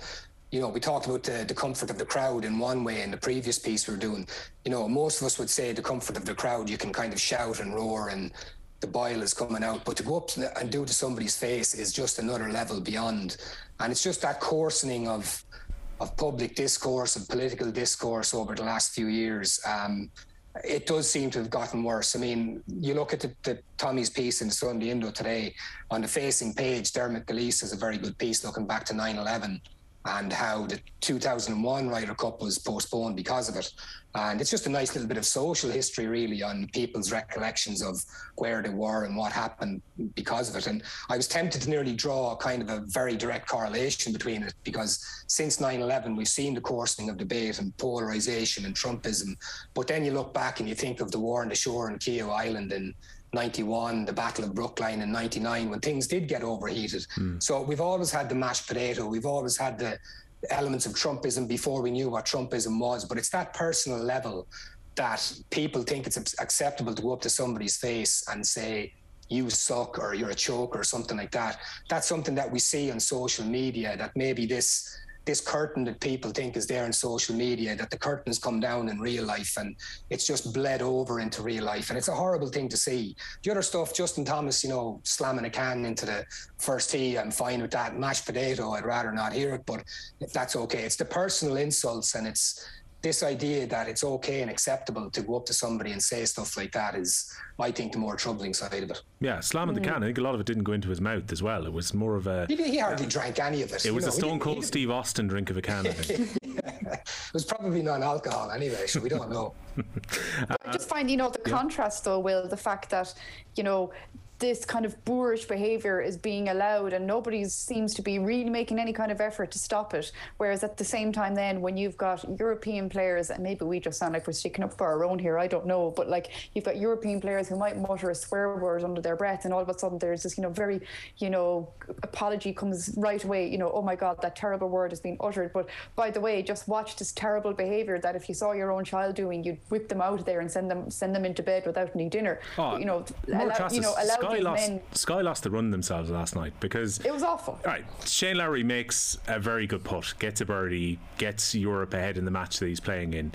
You know, we talked about the, the comfort of the crowd in one way in the previous piece we were doing. You know, most of us would say the comfort of the crowd, you can kind of shout and roar and the bile is coming out. But to go up and do to somebody's face is just another level beyond. And it's just that coarsening of of public discourse and political discourse over the last few years. Um, it does seem to have gotten worse. I mean, you look at the, the Tommy's piece in the Sunday Indo today on the facing page. Dermot Gilleece has a very good piece looking back to 9/11 and how the 2001 Ryder Cup was postponed because of it. And it's just a nice little bit of social history, really, on people's recollections of where they were and what happened because of it. And I was tempted to nearly draw kind of a very direct correlation between it because since 9 11, we've seen the coarsening of debate and polarization and Trumpism. But then you look back and you think of the war on the shore in Kiawah Island and 91, the Battle of Brookline in 99, when things did get overheated. Mm. So we've always had the mashed potato. We've always had the elements of Trumpism before we knew what Trumpism was. But it's that personal level that people think it's acceptable to go up to somebody's face and say, you suck or you're a choke or something like that. That's something that we see on social media that maybe this this curtain that people think is there in social media, that the curtains come down in real life and it's just bled over into real life. And it's a horrible thing to see. The other stuff, Justin Thomas, you know, slamming a can into the first tee, I'm fine with that. Mashed potato, I'd rather not hear it, but that's okay. It's the personal insults and it's this idea that it's okay and acceptable to go up to somebody and say stuff like that is, I think, the more troubling side of it. Yeah, slamming mm. the can. I think a lot of it didn't go into his mouth as well. It was more of a. He, he hardly drank any of it. It was know, a Stone Cold Steve Austin drink of a can. I think. it was probably non-alcohol anyway, so we don't know. I just find, you know, the yeah. contrast though, Will, the fact that, you know, this kind of boorish behavior is being allowed and nobody seems to be really making any kind of effort to stop it. Whereas at the same time then when you've got european players and maybe we just sound like we're sticking up for our own here i don't know but like you've got european players who might mutter a swear word under their breath and all of a sudden there's this you know very you know apology comes right away you know oh my god that terrible word has been uttered. But by the way just watch this terrible behavior that if you saw your own child doing you'd whip them out there and send them send them into bed without any dinner. Oh, you know allow, you know allow Sky lost, men. Sky lost the run themselves last night because it was awful. All right, Shane Lowry makes a very good putt, gets a birdie, gets Europe ahead in the match that he's playing in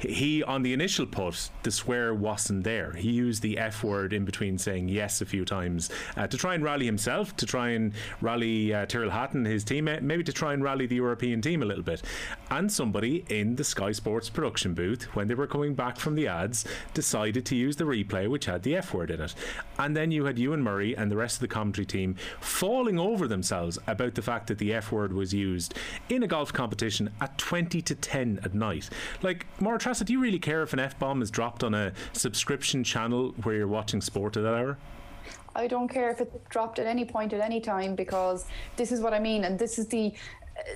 he on the initial put the swear wasn't there he used the f word in between saying yes a few times uh, to try and rally himself to try and rally uh, Tyrrell Hatton his teammate maybe to try and rally the European team a little bit and somebody in the Sky Sports production booth when they were coming back from the ads decided to use the replay, which had the F word in it. And then you had Ewen Murray and the rest of the commentary team falling over themselves about the fact that the F word was used in a golf competition at 20 to 10 at night. Like, Máire Do you really care if an F bomb is dropped on a subscription channel where you're watching sport at that hour? I don't care if it dropped at any point at any time because this is what I mean, and this is the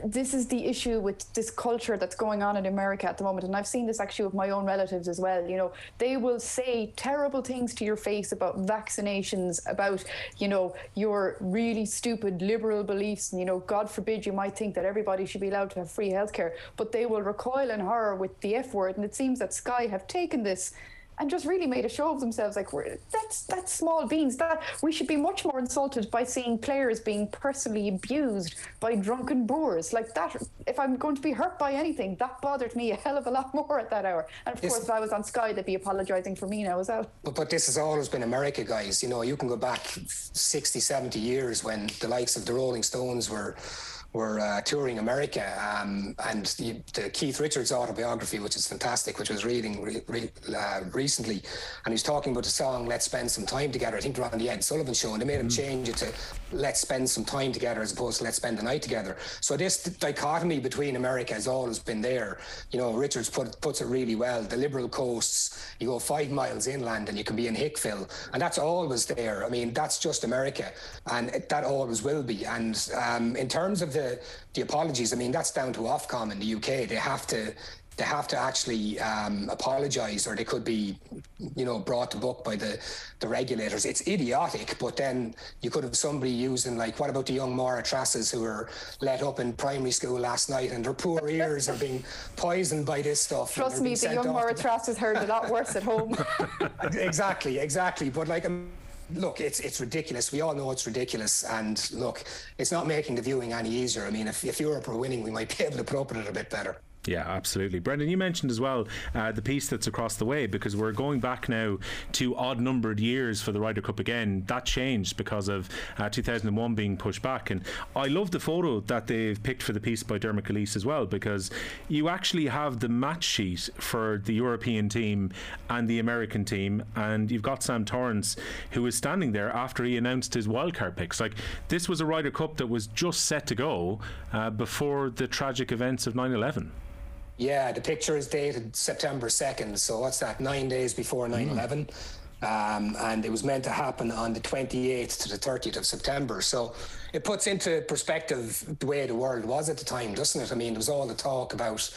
this is the issue with this culture that's going on in America at the moment. And I've seen this actually with my own relatives as well. You know, they will say terrible things to your face about vaccinations, about, you know, your really stupid liberal beliefs. And, you know, God forbid you might think that everybody should be allowed to have free healthcare, but they will recoil in horror with the F word. And it seems that Sky have taken this and just really made a show of themselves. Like we're, that's that's small beans. That we should be much more insulted by seeing players being personally abused by drunken boors. Like that. If I'm going to be hurt by anything, that bothered me a hell of a lot more at that hour. And of course, if I was on Sky, they'd be apologising for me now as well. But but this has always been America, guys. You know, you can go back 60, 70 years when the likes of the Rolling Stones were were uh, touring America, um, and the, the, Keith Richards autobiography, which is fantastic, which I was reading re, re, uh, recently, and he's talking about the song "Let's Spend Some Time Together." I think they're on the Ed Sullivan Show, and they made him mm. change it to "Let's Spend Some Time Together" as opposed to "Let's Spend the Night Together." So this dichotomy between America has always been there. You know, Richards put, puts it really well. The liberal coasts, you go five miles inland and you can be in Hickville, and that's always there. I mean, that's just America, and that always will be. And um, in terms of the the the apologies, I mean that's down to Ofcom in the UK. They have to they have to actually um, apologise, or they could be, you know, brought to book by the the regulators. It's idiotic, but then you could have somebody using like, what about the young Máire Treasas who were let up in primary school last night, and their poor ears are being poisoned by this stuff. Trust me, the young Máire Treasas heard a lot worse at home. exactly, exactly. But like. Um, look, it's it's ridiculous. We all know it's ridiculous, and look, it's not making the viewing any easier. I mean, if, if Europe were winning, we might be able to put up with it a bit better. Yeah, absolutely. Brendan, you mentioned as well uh, the piece that's across the way because we're going back now to odd numbered years for the Ryder Cup again. That changed because of uh, 2001 being pushed back. And I love the photo that they've picked for the piece by Dermot Gilleece as well because you actually have the match sheet for the European team and the American team. And you've got Sam Torrance who is standing there after he announced his wildcard picks. Like, this was a Ryder Cup that was just set to go uh, before the tragic events of 9 11. Yeah, the picture is dated September 2nd. So what's that? Nine days before 9 mm. 11. Um, and it was meant to happen on the 28th to the 30th of September. So it puts into perspective the way the world was at the time, doesn't it? I mean, there was all the talk about.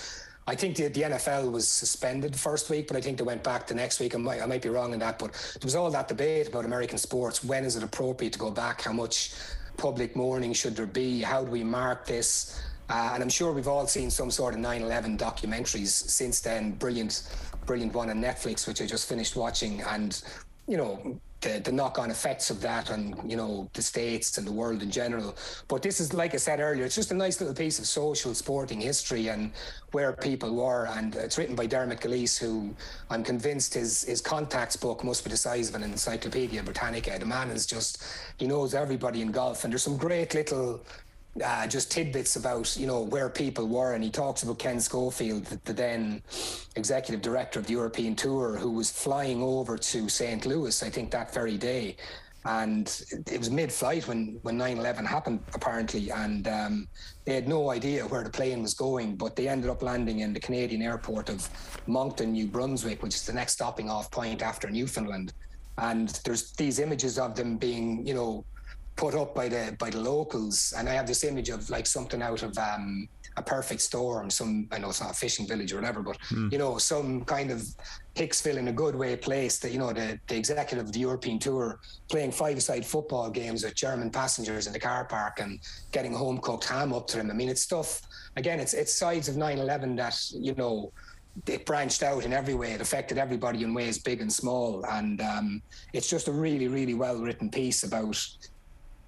I think the, the NFL was suspended the first week, but I think they went back the next week. I might, I might be wrong in that, but there was all that debate about American sports. When is it appropriate to go back? How much public mourning should there be? How do we mark this? Uh, and I'm sure we've all seen some sort of 9/11 documentaries since then. Brilliant, brilliant one on Netflix, which I just finished watching, and you know the, the knock-on effects of that on you know the states and the world in general. But this is, like I said earlier, it's just a nice little piece of social sporting history and where people were. And it's written by Dermot Gilleece, who I'm convinced his his contacts book must be the size of an Encyclopedia Britannica. The man is just he knows everybody in golf, and there's some great little uh, just tidbits about you know where people were, and he talks about Ken Schofield, the, the, then executive director of the European Tour, who was flying over to St. Louis, I think that very day, and it was mid-flight when when 9/11 happened apparently, and um, they had no idea where the plane was going, but they ended up landing in the Canadian airport of Moncton, New Brunswick, which is the next stopping off point after Newfoundland. And there's these images of them being, you know, put up by the by the locals. And I have this image of like something out of um, a perfect storm. Some I know it's not a fishing village or whatever, but mm. you know some kind of Hicksville in a good way place. That you know the the executive of the European Tour playing five-side football games with German passengers in the car park and getting home cooked ham up to them. I mean, it's stuff. Again, it's it's sides of 9/11 that you know it branched out in every way. It affected everybody in ways big and small, and um, it's just a really, really well written piece about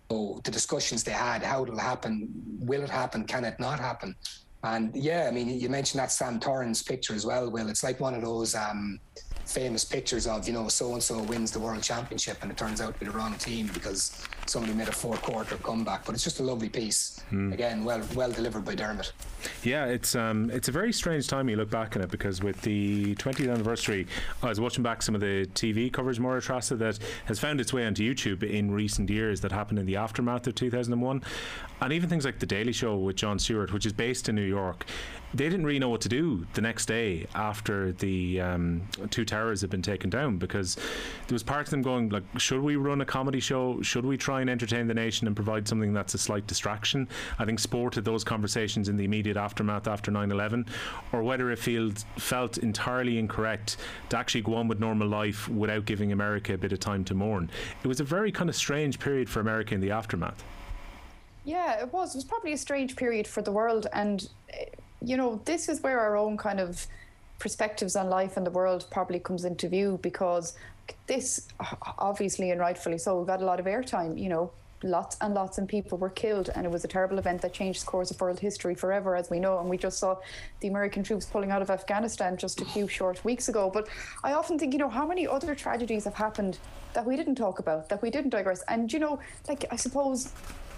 so the discussions they had, how it'll happen, will it happen, can it not happen? And yeah, I mean, you mentioned that Sam Torrance picture as well, Will. It's like one of those, um, famous pictures of you know so and so wins the world championship and it turns out to be the wrong team because somebody made a four quarter comeback. But it's just a lovely piece. Mm. Again, well well delivered by Dermot. Yeah, it's um it's a very strange time you look back on it because with the 20th anniversary, I was watching back some of the TV coverage Máire Treasa that has found its way onto YouTube in recent years that happened in the aftermath of 2001, and even things like the Daily Show with Jon Stewart, which is based in New York they didn't really know what to do the next day after the um, two towers had been taken down because there was part of them going like, should we run a comedy show? Should we try and entertain the nation and provide something that's a slight distraction? I think sport had those conversations in the immediate aftermath after 9/11, or whether it felt felt entirely incorrect to actually go on with normal life without giving America a bit of time to mourn. It was a very kind of strange period for America in the aftermath. Yeah, it was. It was probably a strange period for the world, and eh, you know, this is where our own kind of perspectives on life and the world probably comes into view because this, obviously and rightfully so, got a lot of airtime. You know, lots and lots of people were killed, and it was a terrible event that changed the course of world history forever, as we know. And we just saw the American troops pulling out of Afghanistan just a few short weeks ago. But I often think, you know, how many other tragedies have happened that we didn't talk about, that we didn't digress? And, you know, like, I suppose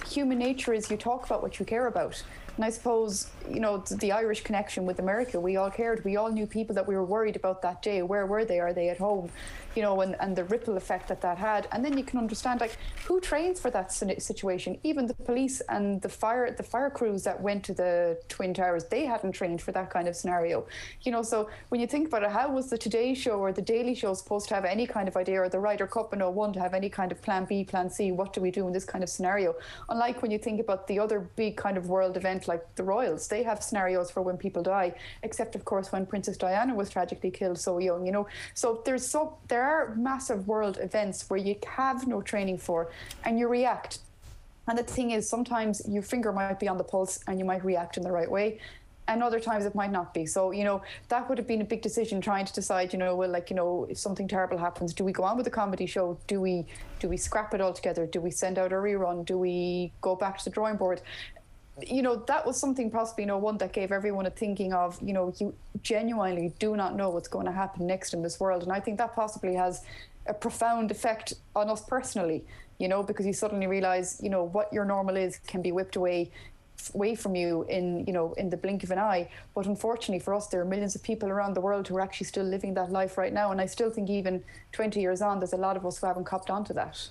human nature is you talk about what you care about. And I suppose, you know, the Irish connection with America, we all cared. We all knew people that we were worried about that day. Where were they? Are they at home? You know, and, and the ripple effect that that had. And then you can understand, like, who trains for that situation? Even the police and the fire, the fire crews that went to the Twin Towers, they hadn't trained for that kind of scenario. You know, so when you think about it, how was the Today Show or the Daily Show supposed to have any kind of idea, or the Ryder Cup in 01 to have any kind of plan B, plan C? What do we do in this kind of scenario? Unlike when you think about the other big kind of world event like the royals. They have scenarios for when people die, except of course when Princess Diana was tragically killed so young. You know, so there's so there are massive world events where you have no training for, and you react. And the thing is, sometimes your finger might be on the pulse and you might react in the right way and other times it might not be. So, you know, that would have been a big decision trying to decide, you know, well, like, you know, if something terrible happens, do we go on with the comedy show? Do we do we scrap it altogether? Do we send out a rerun? Do we go back to the drawing board? You know, that was something possibly, know, one that gave everyone a thinking of, you know, you genuinely do not know what's going to happen next in this world. And I think that possibly has a profound effect on us personally, you know, because you suddenly realize, you know, what your normal is can be whipped away away from you in you know in the blink of an eye. But unfortunately for us there are millions of people around the world who are actually still living that life right now. And i still think even 20 years on there's a lot of us who haven't copped onto that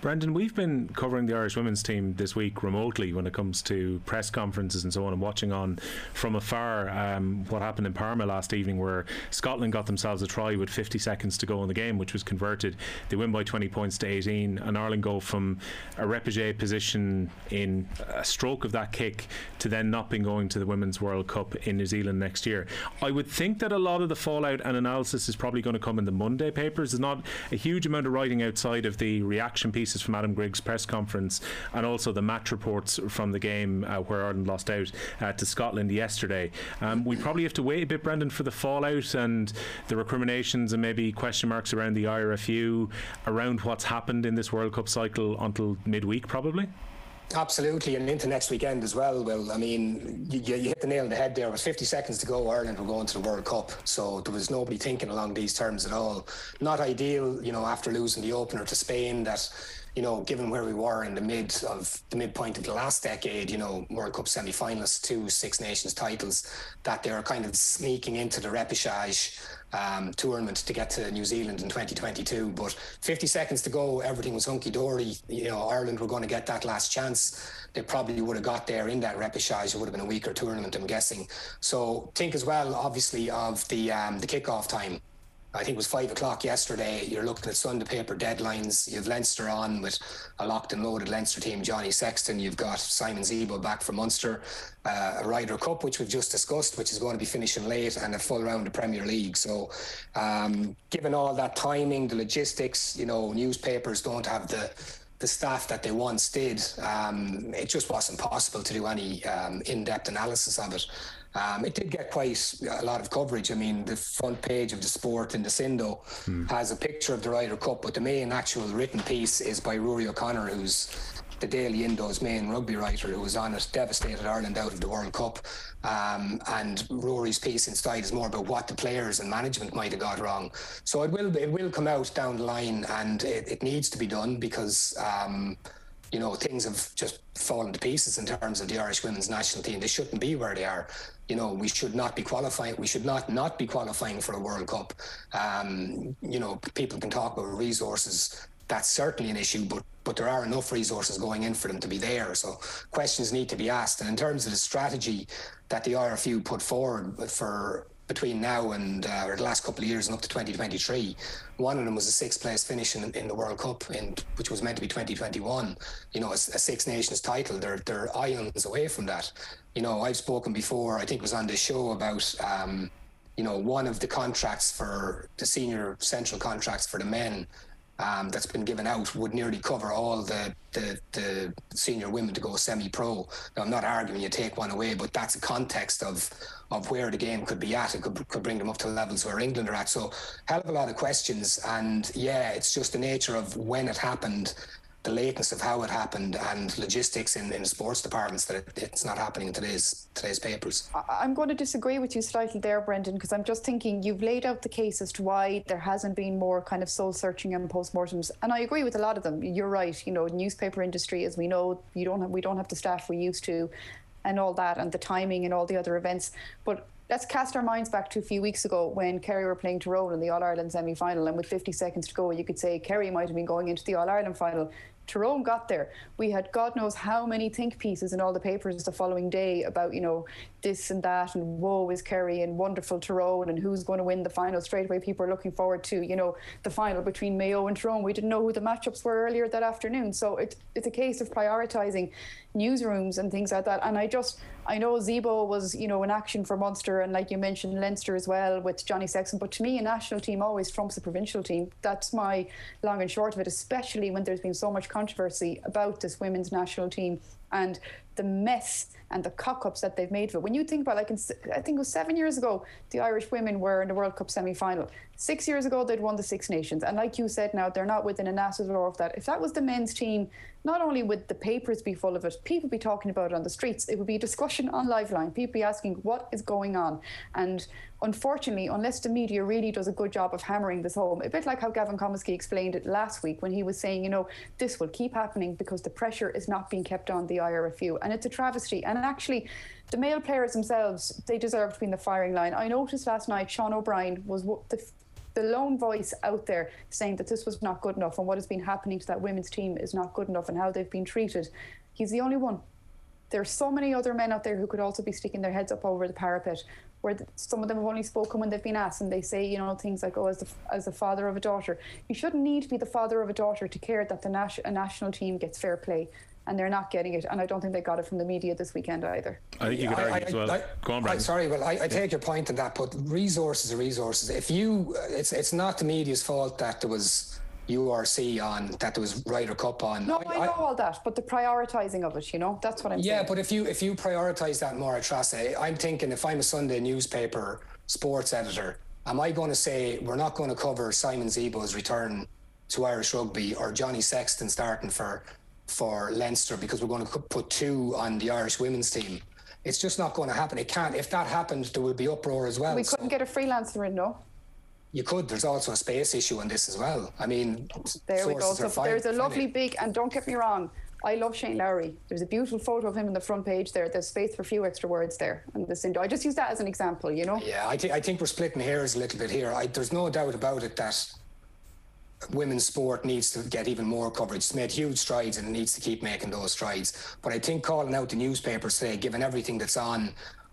Brendan, we've been covering the Irish women's team this week remotely when it comes to press conferences and so on, and watching on from afar um, what happened in Parma last evening, where Scotland got themselves a try with 50 seconds to go in the game, which was converted. They win by 20 points to 18, and Ireland go from a repechage position in a stroke of that kick to then not being going to the Women's World Cup in New Zealand next year. I would think that a lot of the fallout and analysis is probably going to come in the Monday papers. There's not a huge amount of writing outside of the reaction piece pieces from Adam Griggs' press conference and also the match reports from the game uh, where Ireland lost out uh, to Scotland yesterday. Um, we probably have to wait a bit, Brendan, for the fallout and the recriminations and maybe question marks around the IRFU around what's happened in this World Cup cycle until midweek, probably. Absolutely, and into next weekend as well. Well, I mean, you, you, hit the nail on the head there. With 50 seconds to go, Ireland were going to the World Cup, so there was nobody thinking along these terms at all. Not ideal, you know, after losing the opener to Spain. That you know, given where we were in the mid of the midpoint of the last decade, you know, World Cup semi-finalists, two Six Nations titles, that they're kind of sneaking into the repechage um, tournament to get to New Zealand in 2022. But 50 seconds to go, everything was hunky dory. You know, Ireland were going to get that last chance. They probably would have got there in that repechage. It would have been a weaker tournament, I'm guessing. So think as well, obviously, of the um, the kickoff time. I think it was five o'clock yesterday. You're looking at Sunday paper deadlines. You've Leinster on with a locked and loaded Leinster team, Johnny Sexton. You've got Simon Zebo back from Munster, uh, a Ryder Cup, which we've just discussed, which is going to be finishing late, and a full round of Premier League. So, um, given all that timing, the logistics, you know, newspapers don't have the the staff that they once did, um, it just wasn't possible to do any um, in-depth analysis of it. Um, it did get quite a lot of coverage. I mean, the front page of the Sport in the Sindo hmm. has a picture of the Ryder Cup, but the main actual written piece is by Ruaidhrí O'Connor, who's the Daily Indo's main rugby writer who was on it, devastated Ireland out of the World Cup. Um, and Rory's piece inside is more about what the players and management might have got wrong. So it will it will come out down the line, and it, it needs to be done because. Um, you know, things have just fallen to pieces in terms of the Irish women's national team. They shouldn't be where they are. You know, we should not be qualifying. We should not not be qualifying for a World Cup. Um, you know, people can talk about resources. That's certainly an issue, but but there are enough resources going in for them to be there. So questions need to be asked. And in terms of the strategy that the IRFU put forward for between now and uh, or the last couple of years and up to 2023. One of them was a sixth place finish in, in the World Cup, in, which was meant to be 2021. You know, a, a Six Nations title. They're they're ions away from that. You know, I've spoken before. I think it was on this show about. Um, you know, one of the contracts for the senior central contracts for the men um, that's been given out would nearly cover all the, the, the senior women to go semi-pro. Now, I'm not arguing you take one away, but that's a context of of where the game could be at. It could, could bring them up to levels where England are at. So, hell of a lot of questions. And yeah, it's just the nature of when it happened the lateness of how it happened and logistics in, in sports departments that it, it's not happening in today's today's papers. I'm going to disagree with you slightly there, Brendan, because I'm just thinking you've laid out the case as to why there hasn't been more kind of soul searching and postmortems, and I agree with a lot of them. You're right. You know, newspaper industry, as we know, you don't have we don't have the staff we used to, and all that, and the timing and all the other events, but let's cast our minds back to a few weeks ago when Kerry were playing Tyrone in the All Ireland semi final, and with 50 seconds to go, you could say Kerry might have been going into the All Ireland final. Tyrone got there. We had God knows how many think pieces in all the papers the following day about, you know, this and that and woe is Kerry and wonderful Tyrone and who's going to win the final. Straight away, people are looking forward to, you know, the final between Mayo and Tyrone. We didn't know who the matchups were earlier that afternoon. So it, it's a case of prioritising newsrooms and things like that. And I just, I know Zebo was, you know, in action for Munster and like you mentioned, Leinster as well with Johnny Sexton. But to me, a national team always trumps a provincial team. That's my long and short of it, especially when there's been so much controversy about this women's national team and the mess and the cock ups that they've made of it. When you think about, like, in, I think it was seven years ago, the Irish women were in the World Cup semi final. Six years ago, they'd won the Six Nations. And like you said, now they're not within a gnat's roar of that. If that was the men's team, not only would the papers be full of it, people be talking about it on the streets. It would be a discussion on Liveline. People be asking what is going on. And unfortunately, unless the media really does a good job of hammering this home, a bit like how Gavin Cummiskey explained it last week when he was saying, you know, this will keep happening because the pressure is not being kept on the IRFU. And it's a travesty. And actually, the male players themselves, they deserve to be in the firing line. I noticed last night Sean O'Brien was the the lone voice out there saying that this was not good enough and what has been happening to that women's team is not good enough and how they've been treated. He's the only one. There are so many other men out there who could also be sticking their heads up over the parapet, where some of them have only spoken when they've been asked, and they say, you know, things like, "Oh, as the as the father of a daughter, you shouldn't need to be the father of a daughter to care that the nas- a national team gets fair play." and they're not getting it. And I don't think they got it from the media this weekend either. I think you could argue I, as well. I, Go on, Brian. Sorry, well, I, I take your point on that, but resources are resources. If you, it's it's not the media's fault that there was URC on, that there was Ryder Cup on. No, I, I know all that, but the prioritising of it, you know, that's what I'm yeah, saying. but if you if you prioritise that more, Trace, I'm thinking if I'm a Sunday newspaper sports editor, am I going to say we're not going to cover Simon Zebo's return to Irish rugby or Johnny Sexton starting for for Leinster because we're going to put two on the Irish women's team. It's just not going to happen. It can't. If that happened, there would be uproar as well. We couldn't so. get a freelancer in, no. You could. There's also a space issue on this as well. I mean, there we go. So there's a lovely big, and don't get me wrong, I love Shane Lowry. There's a beautiful photo of him on the front page there. There's space for a few extra words there. And this, I just use that as an example, you know? Yeah, I, th- I think we're splitting hairs a little bit here. I, there's no doubt about it that women's sport needs to get even more coverage. It's made huge strides and it needs to keep making those strides. But I think calling out the newspapers today, given everything that's on,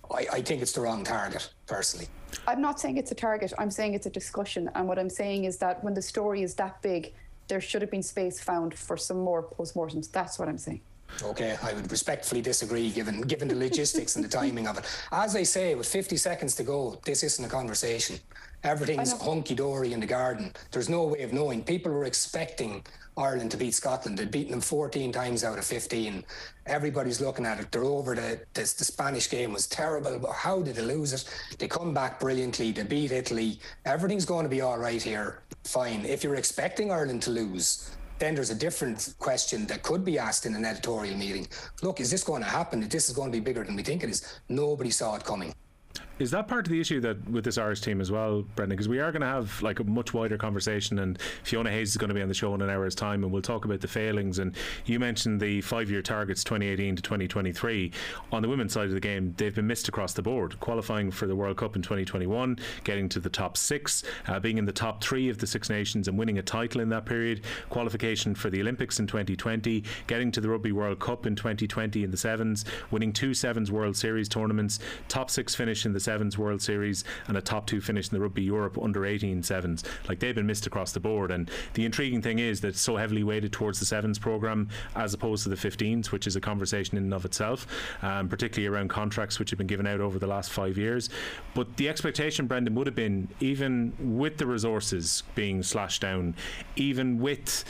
I, I think it's the wrong target, personally. I'm not saying it's a target, I'm saying it's a discussion. And what I'm saying is that when the story is that big, there should have been space found for some more postmortems. That's what I'm saying. Okay, I would respectfully disagree given given the logistics and the timing of it. As I say, with 50 seconds to go, this isn't a conversation. Everything's hunky dory in the garden. There's no way of knowing. People were expecting Ireland to beat Scotland. They'd beaten them 14 times out of 15. Everybody's looking at it. They're over the, the, the Spanish game was terrible, but how did they lose it? They come back brilliantly. They beat Italy. Everything's going to be all right here. Fine. If you're expecting Ireland to lose, then there's a different question that could be asked in an editorial meeting. Look, is this going to happen? This is going to be bigger than we think it is. Nobody saw it coming. Is that part of the issue that with this Irish team as well, Brendan? Because we are going to have like a much wider conversation, and Fiona Hayes is going to be on the show in an hour's time, and we'll talk about the failings. And you mentioned the five-year targets, 2018 to 2023. On the women's side of the game, they've been missed across the board. Qualifying for the World Cup in 2021, getting to the top six, uh, being in the top three of the Six Nations, and winning a title in that period. Qualification for the Olympics in 2020, getting to the Rugby World Cup in 2020 in the sevens, winning two sevens World Series tournaments, top six finish in the sevens World Series and a top two finish in the Rugby Europe under 18 sevens. Like they've been missed across the board. And the intriguing thing is that it's so heavily weighted towards the sevens program as opposed to the 15s, which is a conversation in and of itself, um, particularly around contracts which have been given out over the last five years. But the expectation, Brendan, would have been even with the resources being slashed down, even with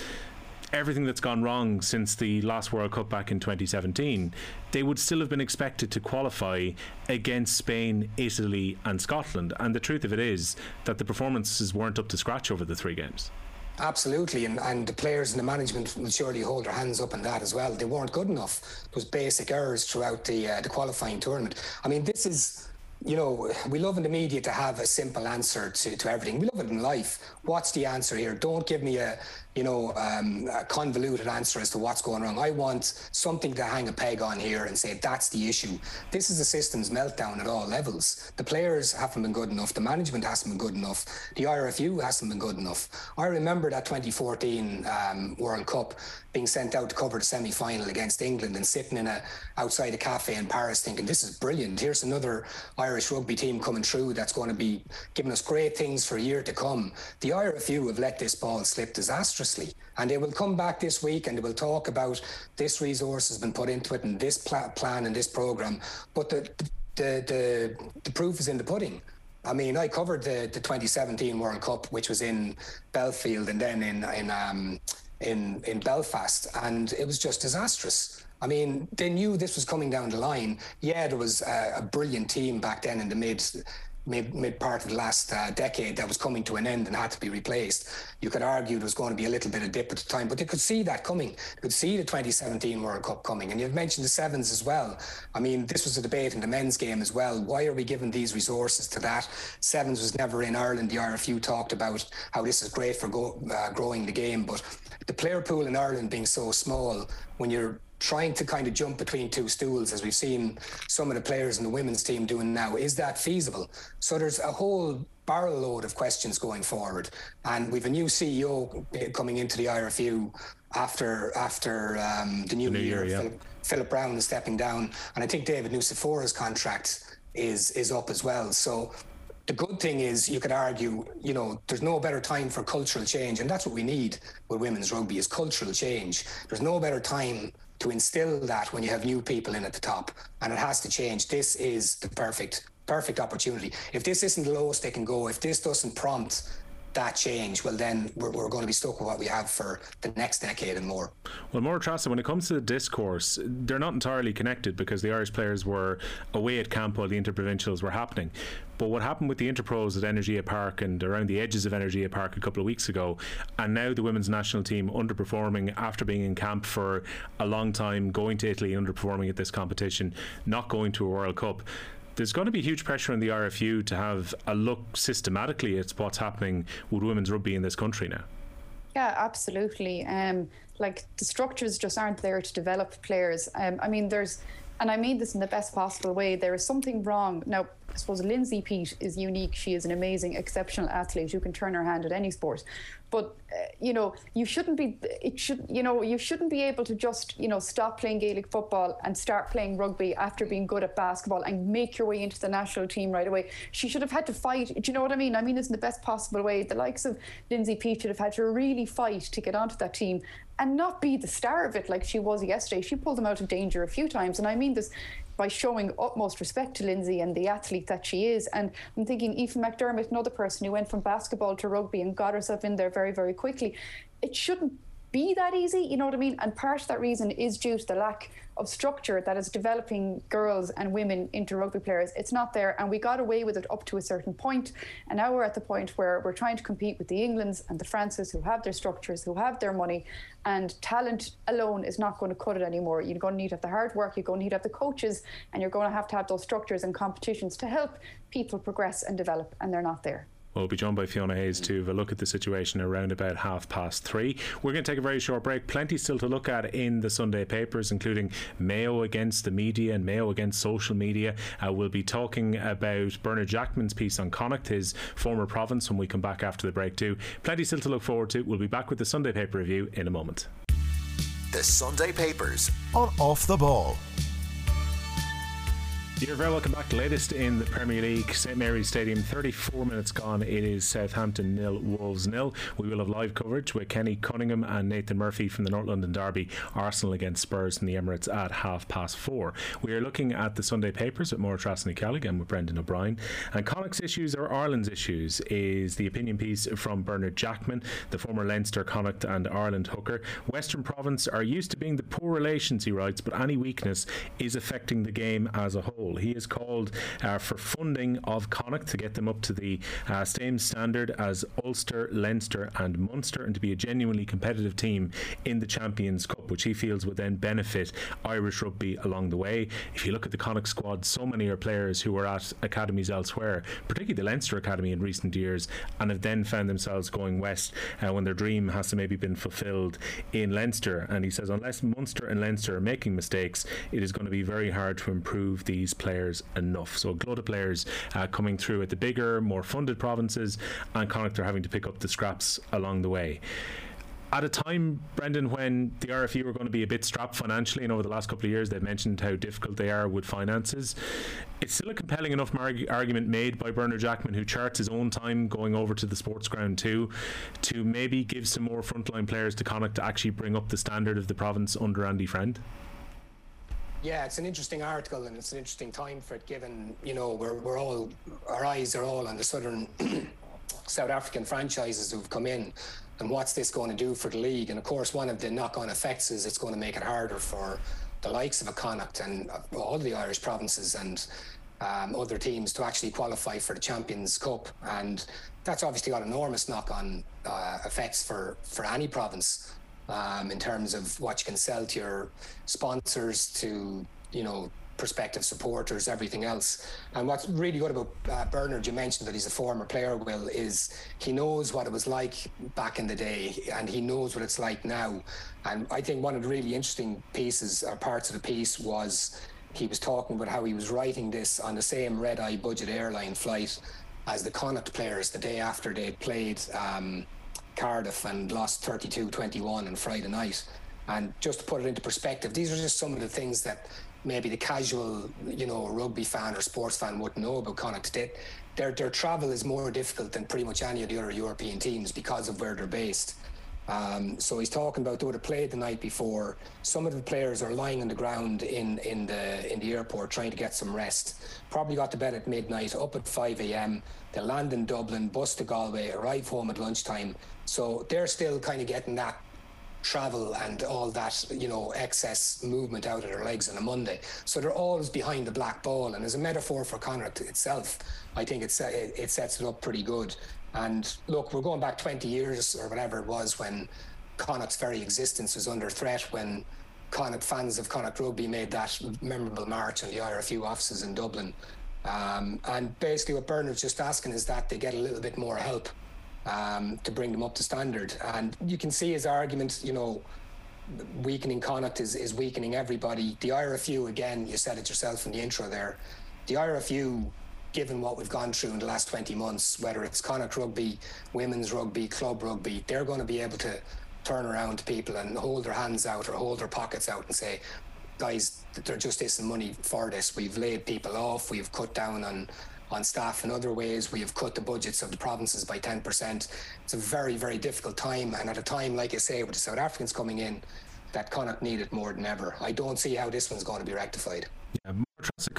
everything that's gone wrong since the last World Cup back in 2017, they would still have been expected to qualify against Spain, Italy, and Scotland. And the truth of it is that the performances weren't up to scratch over the three games. Absolutely, and, and the players and the management will surely hold their hands up on that as well. They weren't good enough. Was basic errors throughout the uh, the qualifying tournament. I mean, this is you know, we love in the media to have a simple answer to, to everything. We love it in life. What's the answer here? Don't give me a, you know, um, a convoluted answer as to what's going wrong. I want something to hang a peg on here and say that's the issue. This is a systems meltdown at all levels. The players haven't been good enough. The management hasn't been good enough. The IRFU hasn't been good enough. I remember that 2014 um, World Cup being sent out to cover the semi-final against England and sitting in a outside a cafe in Paris thinking this is brilliant. Here's another Irish rugby team coming through that's going to be giving us great things for a year to come. The IRFU have let this ball slip disastrously and they will come back this week and they will talk about this resource has been put into it and this pl- plan and this program. But the, the, the, the proof is in the pudding. I mean, I covered the, the 2017 World Cup, which was in Belfield and then in in um, in in Belfast, and it was just disastrous. I mean, they knew this was coming down the line. Yeah, there was a, a brilliant team back then in the mid mid, mid part of the last uh, decade that was coming to an end and had to be replaced. You could argue there was going to be a little bit of dip at the time, but they could see that coming. They could see the 2017 World Cup coming. And you've mentioned the sevens as well. I mean, this was a debate in the men's game as well. Why are we giving these resources to that? Sevens was never in Ireland. The RFU talked about how this is great for go, uh, growing the game, but the player pool in Ireland being so small, when you're trying to kind of jump between two stools, as we've seen some of the players in the women's team doing now. Is that feasible? So there's a whole barrel load of questions going forward, and we've a new CEO coming into the IRFU after after um, the new, the new year. year yeah. Philip, Philip, Browne is stepping down, and I think David Nucifora's contract is is up as well. So. The good thing is, you could argue, you know, there's no better time for cultural change, and that's what we need with women's rugby is cultural change. There's no better time to instill that when you have new people in at the top, and it has to change. This is the perfect perfect opportunity. If this isn't the lowest they can go, if this doesn't prompt that change, well, then we're, we're, going to be stuck with what we have for the next decade and more. Well, Máire Treasa, when it comes to the discourse, they're not entirely connected because the Irish players were away at camp while the interprovincials were happening. But what happened with the Interpros at Energia Park and around the edges of Energia Park a couple of weeks ago, and now the women's national team underperforming after being in camp for a long time, going to Italy, and underperforming at this competition, not going to a World Cup there's going to be huge pressure on the RFU to have a look systematically at what's happening with women's rugby in this country now. Yeah, absolutely. Um, like the structures just aren't there to develop players. Um, I mean, there's and I mean this in the best possible way. There is something wrong. Now, I suppose Lindsay Peat is unique. She is an amazing, exceptional athlete who can turn her hand at any sport. But uh, you know, you shouldn't be. It should. You know, you shouldn't be able to just you know stop playing Gaelic football and start playing rugby after being good at basketball and make your way into the national team right away. She should have had to fight. Do you know what I mean? I mean this in the best possible way. The likes of Lindsay Peat should have had to really fight to get onto that team and not be the star of it like she was yesterday. She pulled them out of danger a few times, and I mean this by showing utmost respect to Lindsay and the athlete that she is. And I'm thinking Aoife McDermott, another person who went from basketball to rugby and got herself in there very, very quickly. It shouldn't be that easy. You know what I mean? And part of that reason is due to the lack of structure that is developing girls and women into rugby players. It's not there, and we got away with it up to a certain point, and now we're at the point where we're trying to compete with the Englands and the Frances who have their structures, who have their money, and talent alone is not going to cut it anymore. You're going to need to have the hard work, you're going to need to have the coaches, and you're going to have to have those structures and competitions to help people progress and develop, and they're not there. We'll be joined by Fiona Hayes to have a look at the situation around about half past three. We're going to take a very short break. Plenty still to look at in the Sunday papers, including Mayo against the media and Mayo against social media. Uh, we'll be talking about Bernard Jackman's piece on Connacht, his former province, when we come back after the break, too. Plenty still to look forward to. We'll be back with the Sunday paper review in a moment. The Sunday papers on Off the Ball. You're very welcome back. Latest in the Premier League, St Mary's Stadium, 34 minutes gone. It is Southampton nil, Wolves nil. We will have live coverage with Kenny Cunningham and Nathan Murphy from the North London Derby, Arsenal against Spurs in the Emirates at half past four. We are looking at the Sunday papers with Máire Treasa Ní Cheallaigh with Brendan O'Brien. And Connacht's issues or Ireland's issues is the opinion piece from Bernard Jackman, the former Leinster, Connacht, and Ireland hooker. Western Province are used to being the poor relations, he writes, but any weakness is affecting the game as a whole. He has called uh, for funding of Connacht to get them up to the uh, same standard as Ulster, Leinster, and Munster, and to be a genuinely competitive team in the Champions Cup, which he feels would then benefit Irish rugby along the way. If you look at the Connacht squad, so many are players who were at academies elsewhere, particularly the Leinster Academy in recent years, and have then found themselves going west uh, when their dream has to maybe been fulfilled in Leinster. And he says, unless Munster and Leinster are making mistakes, it is going to be very hard to improve these players enough. So a glut of players uh, coming through at the bigger, more funded provinces, and Connacht are having to pick up the scraps along the way at a time, Brendan, when the RFU were going to be a bit strapped financially, and over the last couple of years they've mentioned how difficult they are with finances, it's still a compelling enough argument made by Bernard Jackman, who charts his own time going over to the sports ground too, to maybe give some more frontline players to Connacht to actually bring up the standard of the province under Andy Friend. Yeah, it's an interesting article and it's an interesting time for it, given you know we're we're all our eyes are all on the southern South African franchises who've come in, and what's this going to do for the league? And of course, one of the knock-on effects is it's going to make it harder for the likes of a Connacht and all the Irish provinces and um, other teams to actually qualify for the Champions Cup, and that's obviously got enormous knock-on uh, effects for for any province um, in terms of what you can sell to your sponsors, to you know prospective supporters, everything else. And what's really good about uh, Bernard, you mentioned that he's a former player, Will, is he knows what it was like back in the day and he knows what it's like now. And I think one of the really interesting pieces or parts of the piece was he was talking about how he was writing this on the same red eye budget airline flight as the Connacht players the day after they played. Um, Cardiff and lost 32 21 on Friday night. And just to put it into perspective, these are just some of the things that maybe the casual, you know, rugby fan or sports fan wouldn't know about Connacht. They, their, their travel is more difficult than pretty much any of the other European teams because of where they're based. Um, so he's talking about they would have played the night before. Some of the players are lying on the ground in, in the in the airport trying to get some rest. Probably got to bed at midnight, up at 5 a.m. They land in Dublin, bus to Galway, arrive home at lunchtime. So they're still kind of getting that travel and all that, you know, excess movement out of their legs on a Monday. So they're always behind the black ball. And as a metaphor for Connacht itself, I think it, it sets it up pretty good. And look, we're going back 20 years or whatever it was when Connacht's very existence was under threat when Connacht fans of Connacht Rugby made that memorable march on the IRFU offices in Dublin. Um, and basically, what Bernard's just asking is that they get a little bit more help um, to bring them up to standard. And you can see his argument, you know, weakening Connacht is, is weakening everybody. The IRFU, again, you said it yourself in the intro there, the IRFU, given what we've gone through in the last 20 months, whether it's Connacht rugby, women's rugby, club rugby, they're going to be able to turn around to people and hold their hands out or hold their pockets out and say, guys, there just isn't money for this. We've laid people off, we've cut down on on staff in other ways. We have cut the budgets of the provinces by 10%. It's a very, very difficult time. And at a time, like I say, with the South Africans coming in, that Connacht need it more than ever. I don't see how this one's going to be rectified. Yeah, Máire Treasa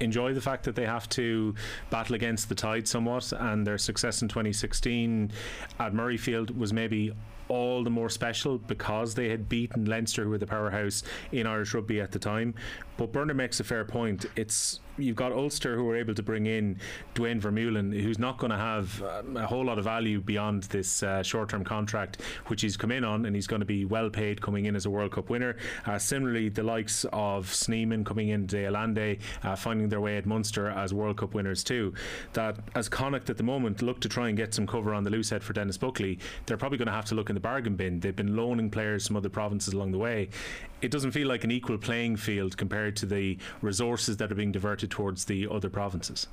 enjoy the fact that they have to battle against the tide somewhat, and their success in 2016 at Murrayfield was maybe all the more special because they had beaten Leinster, who were the powerhouse in Irish rugby at the time. But Bernard makes a fair point. It's you've got Ulster who were able to bring in Duane Vermeulen, who's not going to have um, a whole lot of value beyond this uh, short-term contract, which he's come in on, and he's going to be well paid coming in as a World Cup winner. Uh, similarly, the likes of Snyman coming in, De Allende, uh, finding their way at Munster as World Cup winners too. That as Connacht at the moment look to try and get some cover on the loose head for Denis Buckley, they're probably going to have to look in the bargain bin. They've been loaning players from other provinces along the way. It doesn't feel like an equal playing field compared to the resources that are being diverted towards the other provinces.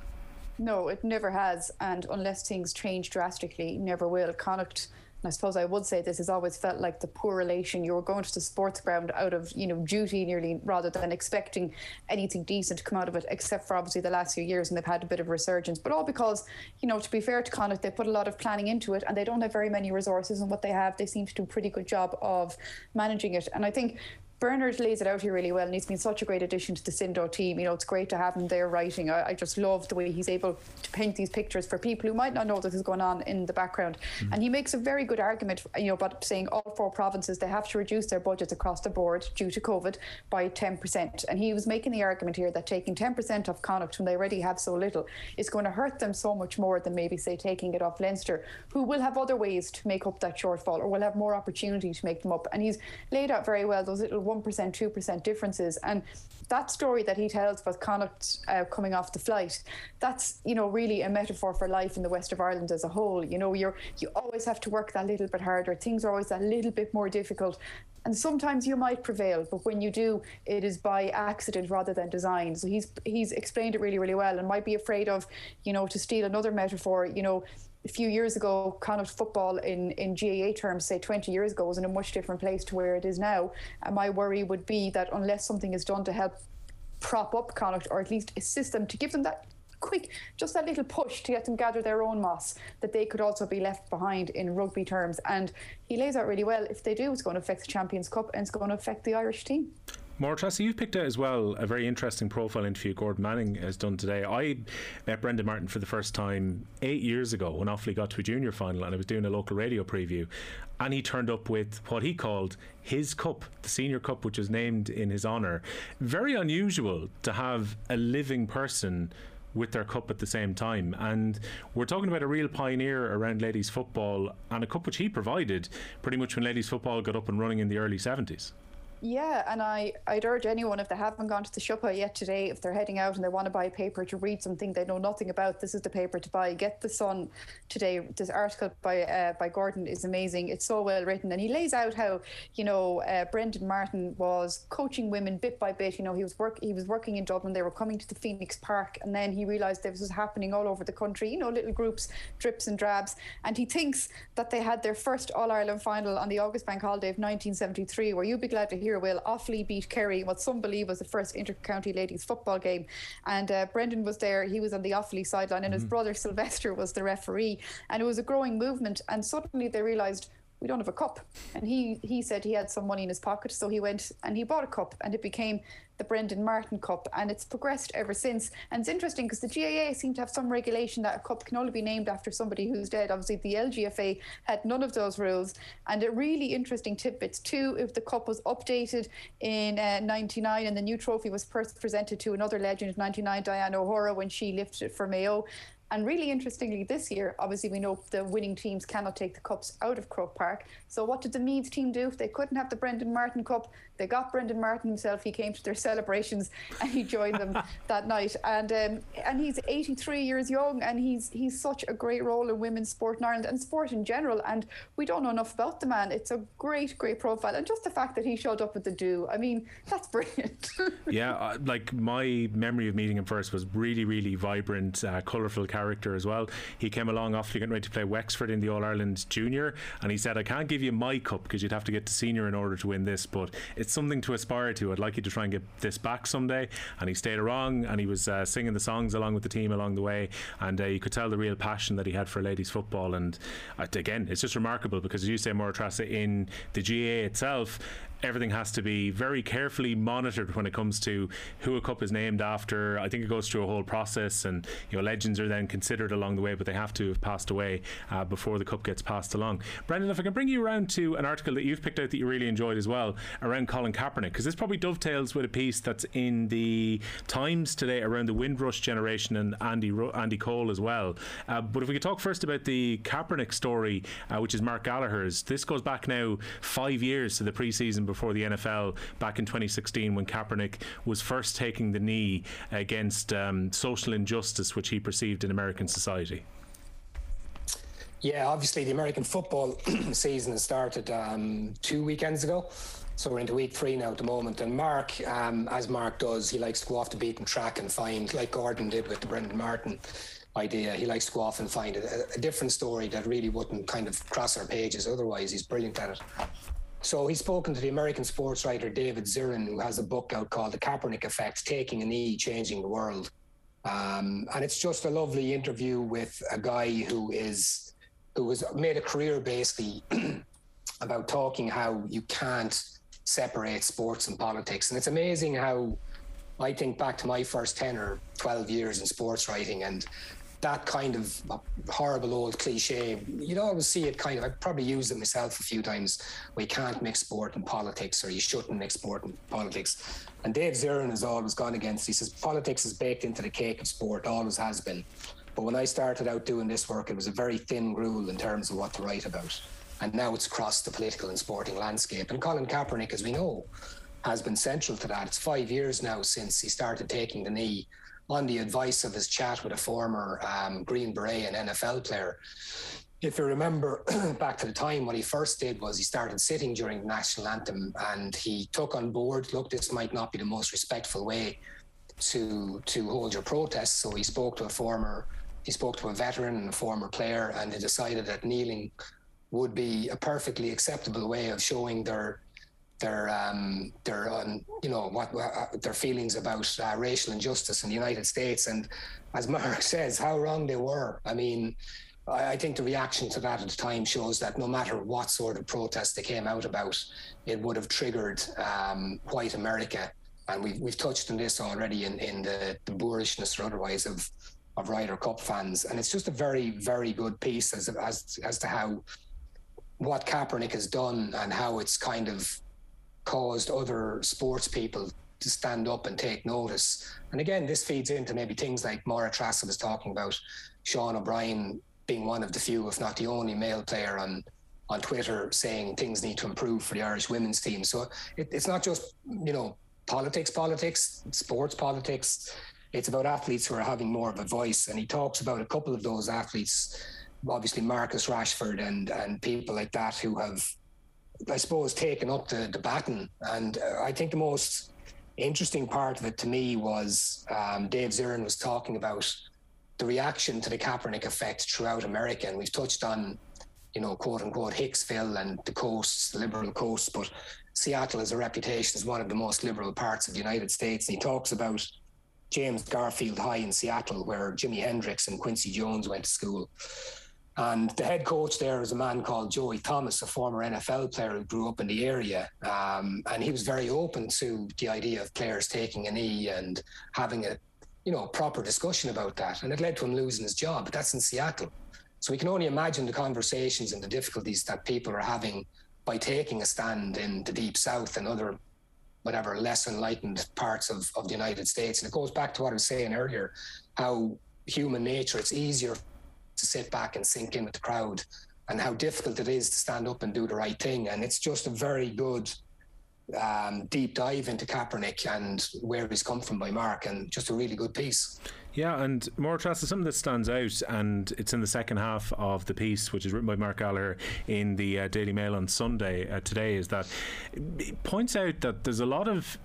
No, it never has, and unless things change drastically, never will. Connacht and I suppose I would say this has always felt like the poor relation. You were going to the sports ground out of, you know, duty nearly rather than expecting anything decent to come out of it, except for obviously the last few years and they've had a bit of resurgence. But all because, you know, to be fair to Connacht, they put a lot of planning into it and they don't have very many resources. And what they have, they seem to do a pretty good job of managing it. And I think Bernard lays it out here really well, and he's been such a great addition to the Sindo team. You know, it's great to have him there writing. I, I just love the way he's able to paint these pictures for people who might not know this is going on in the background. Mm-hmm. And he makes a very good argument, you know, about saying all four provinces they have to reduce their budgets across the board due to COVID by 10%. And he was making the argument here that taking 10% off Connacht when they already have so little is going to hurt them so much more than maybe say taking it off Leinster, who will have other ways to make up that shortfall or will have more opportunity to make them up. And he's laid out very well those little 1%, 2% differences. And that story that he tells with Connacht uh, coming off the flight, that's, you know, really a metaphor for life in the west of Ireland as a whole. You know, you're you always have to work that little bit harder. Things are always a little bit more difficult. And sometimes you might prevail, but when you do, it is by accident rather than design. So he's he's explained it really, really well and might be afraid of, you know, to steal another metaphor, you know, a few years ago, Connacht football in, in GAA terms, say 20 years ago, was in a much different place to where it is now. And my worry would be that unless something is done to help prop up Connacht or at least assist them to give them that quick, just that little push to get them gather their own moss, that they could also be left behind in rugby terms. And he lays out really well. If they do, it's going to affect the Champions Cup and it's going to affect the Irish team. Máire Treasa, you've picked out as well a very interesting profile interview Gordon Manning has done today. I met Brendan Martin for the first time eight years ago when Offaly got to a junior final and I was doing a local radio preview. And he turned up with what he called his cup, the senior cup, which was named in his honour. Very unusual to have a living person with their cup at the same time. And we're talking about a real pioneer around ladies football and a cup which he provided pretty much when ladies football got up and running in the early 70s. Yeah, and I, I'd urge anyone, if they haven't gone to the shopper yet today, if they're heading out and they want to buy a paper to read something they know nothing about, this is the paper to buy. Get the Sun today. This article by uh, by Gordon is amazing. It's so well written, and he lays out how you know uh, Brendan Martin was coaching women bit by bit. You know, he was work he was working in Dublin. They were coming to the Phoenix Park, and then he realised this was happening all over the country. You know, little groups, drips and drabs, and he thinks that they had their first All Ireland final on the August Bank holiday of 1973, where you'd be glad to hear Will Offaly beat Kerry, what some believe was the first inter-county ladies football game. And uh, Brendan was there. He was on the Offaly sideline, and mm-hmm. his brother Sylvester was the referee. And it was a growing movement. And suddenly they realised we don't have a cup. And he he said he had some money in his pocket, so he went and he bought a cup, and it became the Brendan Martin Cup, and it's progressed ever since. And it's interesting because the GAA seem to have some regulation that a cup can only be named after somebody who's dead. Obviously, the LGFA had none of those rules, and a really interesting tidbits too. If the cup was updated in uh, '99 and the new trophy was first presented to another legend in '99, Diana O'Hora, when she lifted it for Mayo, and really interestingly, this year, obviously, we know the winning teams cannot take the cups out of Croke Park. So, what did the Meath's team do? If they couldn't have the Brendan Martin Cup, they got Brendan Martin himself. He came to their celebrations and he joined them that night. And um, and he's 83 years young, and he's he's such a great role in women's sport in Ireland and sport in general. And we don't know enough about the man. It's a great, great profile, and just the fact that he showed up with the do. I mean, that's brilliant. yeah, uh, like my memory of meeting him first was really, really vibrant, uh, colourful character as well. He came along after getting ready to play Wexford in the All Ireland Junior, and he said, "I can't give you my cup because you'd have to get to senior in order to win this, but it's something to aspire to. I'd like you to try and get this back someday." And he stayed along, and he was uh, singing the songs along with the team along the way, and uh, you could tell the real passion that he had for ladies football. And uh, again, it's just remarkable because, as you say, Máire Treasa, in the GA itself, everything has to be very carefully monitored when it comes to who a cup is named after. I think it goes through a whole process, and you know legends are then considered along the way, but they have to have passed away uh, before the cup gets passed along. Brendan, if I can bring you around to an article that you've picked out that you really enjoyed as well around Colin Kaepernick, because this probably dovetails with a piece that's in the Times today around the Windrush generation and Andy Andy Cole as well. Uh, but if we could talk first about the Kaepernick story, uh, which is Mark Gallagher's. This goes back now five years to the preseason before the NFL back in 2016 when Kaepernick was first taking the knee against um, social injustice which he perceived in American society. Yeah, obviously the American football season has started um, two weekends ago. So we're into week three now at the moment. And Mark, um, as Mark does, he likes to go off the beaten track and find, like Gordon did with the Brendan Martin idea, he likes to go off and find a, a different story that really wouldn't kind of cross our pages otherwise. He's brilliant at it. So he's spoken to the American sports writer David Zirin, who has a book out called The Kaepernick Effect Taking a Knee, Changing the World. Um, and it's just a lovely interview with a guy who is who has made a career basically about talking how you can't separate sports and politics. And it's amazing how I think back to my first 10 or 12 years in sports writing and that kind of horrible old cliche, you know, I would see it kind of, I probably used it myself a few times. We can't mix sport and politics, or you shouldn't mix sport and politics. And Dave Zirin has always gone against, he says, politics is baked into the cake of sport, always has been. But when I started out doing this work, it was a very thin gruel in terms of what to write about. And now it's crossed the political and sporting landscape. And Colin Kaepernick, as we know, has been central to that. It's five years now since he started taking the knee on the advice of his chat with a former um, Green Beret and NFL player. If you remember back to the time, what he first did was he started sitting during the national anthem and he took on board, look, this might not be the most respectful way to to hold your protest. So he spoke to a former, he spoke to a veteran and a former player, and they decided that kneeling would be a perfectly acceptable way of showing their their um, their um, you know what uh, their feelings about uh, racial injustice in the United States. And as Mark says, how wrong they were. I mean, I, I, think the reaction to that at the time shows that no matter what sort of protest they came out about, it would have triggered um, white America. And we've we've touched on this already in, in the, the boorishness or otherwise of of Ryder Cup fans. And it's just a very very good piece as as as to how what Kaepernick has done and how it's kind of caused other sports people to stand up and take notice. And again, this feeds into maybe things like Máire Treasa was talking about, Sean O'Brien being one of the few, if not the only male player on on Twitter saying things need to improve for the Irish women's team. So it, it's not just, you know, politics, politics, sports politics. It's about athletes who are having more of a voice. And he talks about a couple of those athletes, obviously Marcus Rashford and and people like that who have I suppose, taken up the, the baton. And uh, I think the most interesting part of it to me was um, Dave Zirin was talking about the reaction to the Kaepernick effect throughout America. And we've touched on, you know, quote unquote, Hicksville and the coasts, the liberal coasts, but Seattle has a reputation as one of the most liberal parts of the United States. And he talks about James Garfield High in Seattle, where Jimi Hendrix and Quincy Jones went to school. And the head coach there is a man called Joey Thomas, a former NFL player who grew up in the area. Um, and he was very open to the idea of players taking a knee and having a, you know, proper discussion about that. And it led to him losing his job. But that's in Seattle. So we can only imagine the conversations and the difficulties that people are having by taking a stand in the deep south and other whatever less enlightened parts of, of the United States. And it goes back to what I was saying earlier, how human nature, it's easier to sit back and sink in with the crowd and how difficult it is to stand up and do the right thing. And it's just a very good um, deep dive into Kaepernick and where he's come from by Mark, and just a really good piece. Yeah, and Máire Treasa, something that stands out, and it's in the second half of the piece, which is written by Mark Gallagher in the uh, Daily Mail on Sunday uh, today, is that it points out that there's a lot of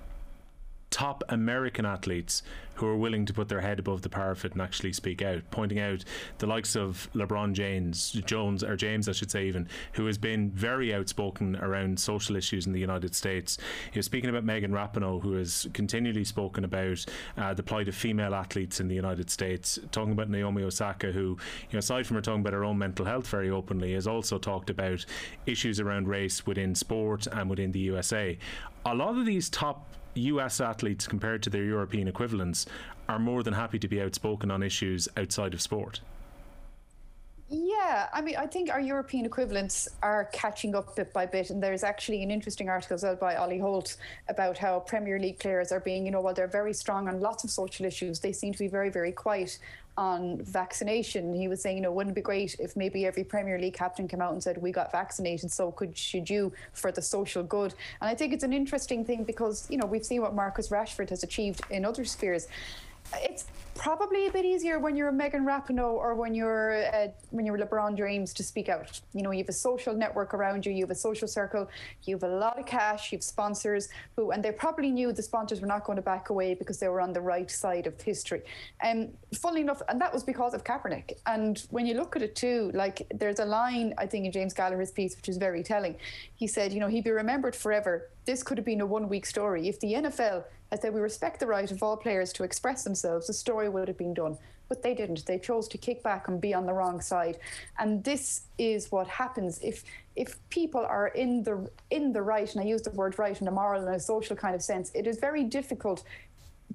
top American athletes who are willing to put their head above the parapet and actually speak out, pointing out the likes of LeBron James, Jones or James, I should say, even who has been very outspoken around social issues in the United States. Was speaking about Megan Rapinoe, who has continually spoken about uh, the plight of female athletes in the United States, talking about Naomi Osaka, who, you know, aside from her talking about her own mental health very openly, has also talked about issues around race within sport and within the USA. A lot of these top US athletes compared to their European equivalents are more than happy to be outspoken on issues outside of sport. Yeah, I mean, I think our European equivalents are catching up bit by bit. And there's actually an interesting article as well by Ollie Holt about how Premier League players are being, you know, while they're very strong on lots of social issues, they seem to be very, very quiet on vaccination. He was saying, you know, wouldn't it be great if maybe every Premier League captain came out and said, we got vaccinated, so could should you for the social good? And I think it's an interesting thing because, you know, we've seen what Marcus Rashford has achieved in other spheres it's probably a bit easier when you're a Megan Rapinoe or when you're uh, when you're LeBron James to speak out. You know, you have a social network around you, you have a social circle, you have a lot of cash, you have sponsors who, and they probably knew the sponsors were not going to back away because they were on the right side of history. And um, funnily enough, and that was because of Kaepernick. And when you look at it too, like there's a line I think in James Gallagher's piece which is very telling. He said, you know, he'd be remembered forever. This could have been a one week story if the NFL had said we respect the right of all players to express themselves. The story would have been done, but they didn't. They chose to kick back and be on the wrong side, and this is what happens if if people are in the in the right. And I use the word right in a moral and a social kind of sense. It is very difficult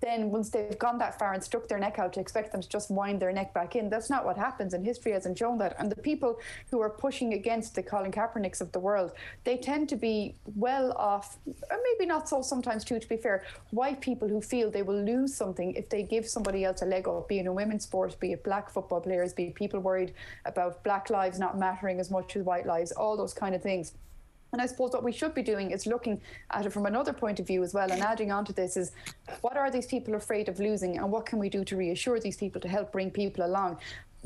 then once they've gone that far and stuck their neck out to expect them to just wind their neck back in. That's not what happens, and history hasn't shown that. And the people who are pushing against the Colin Kaepernicks of the world, they tend to be well off, or maybe not so sometimes too, to be fair, white people who feel they will lose something if they give somebody else a leg up, be it a women's sport, be it black football players, be people worried about black lives not mattering as much as white lives, all those kind of things. And I suppose what we should be doing is looking at it from another point of view as well. And adding on to this is what are these people afraid of losing and what can we do to reassure these people to help bring people along?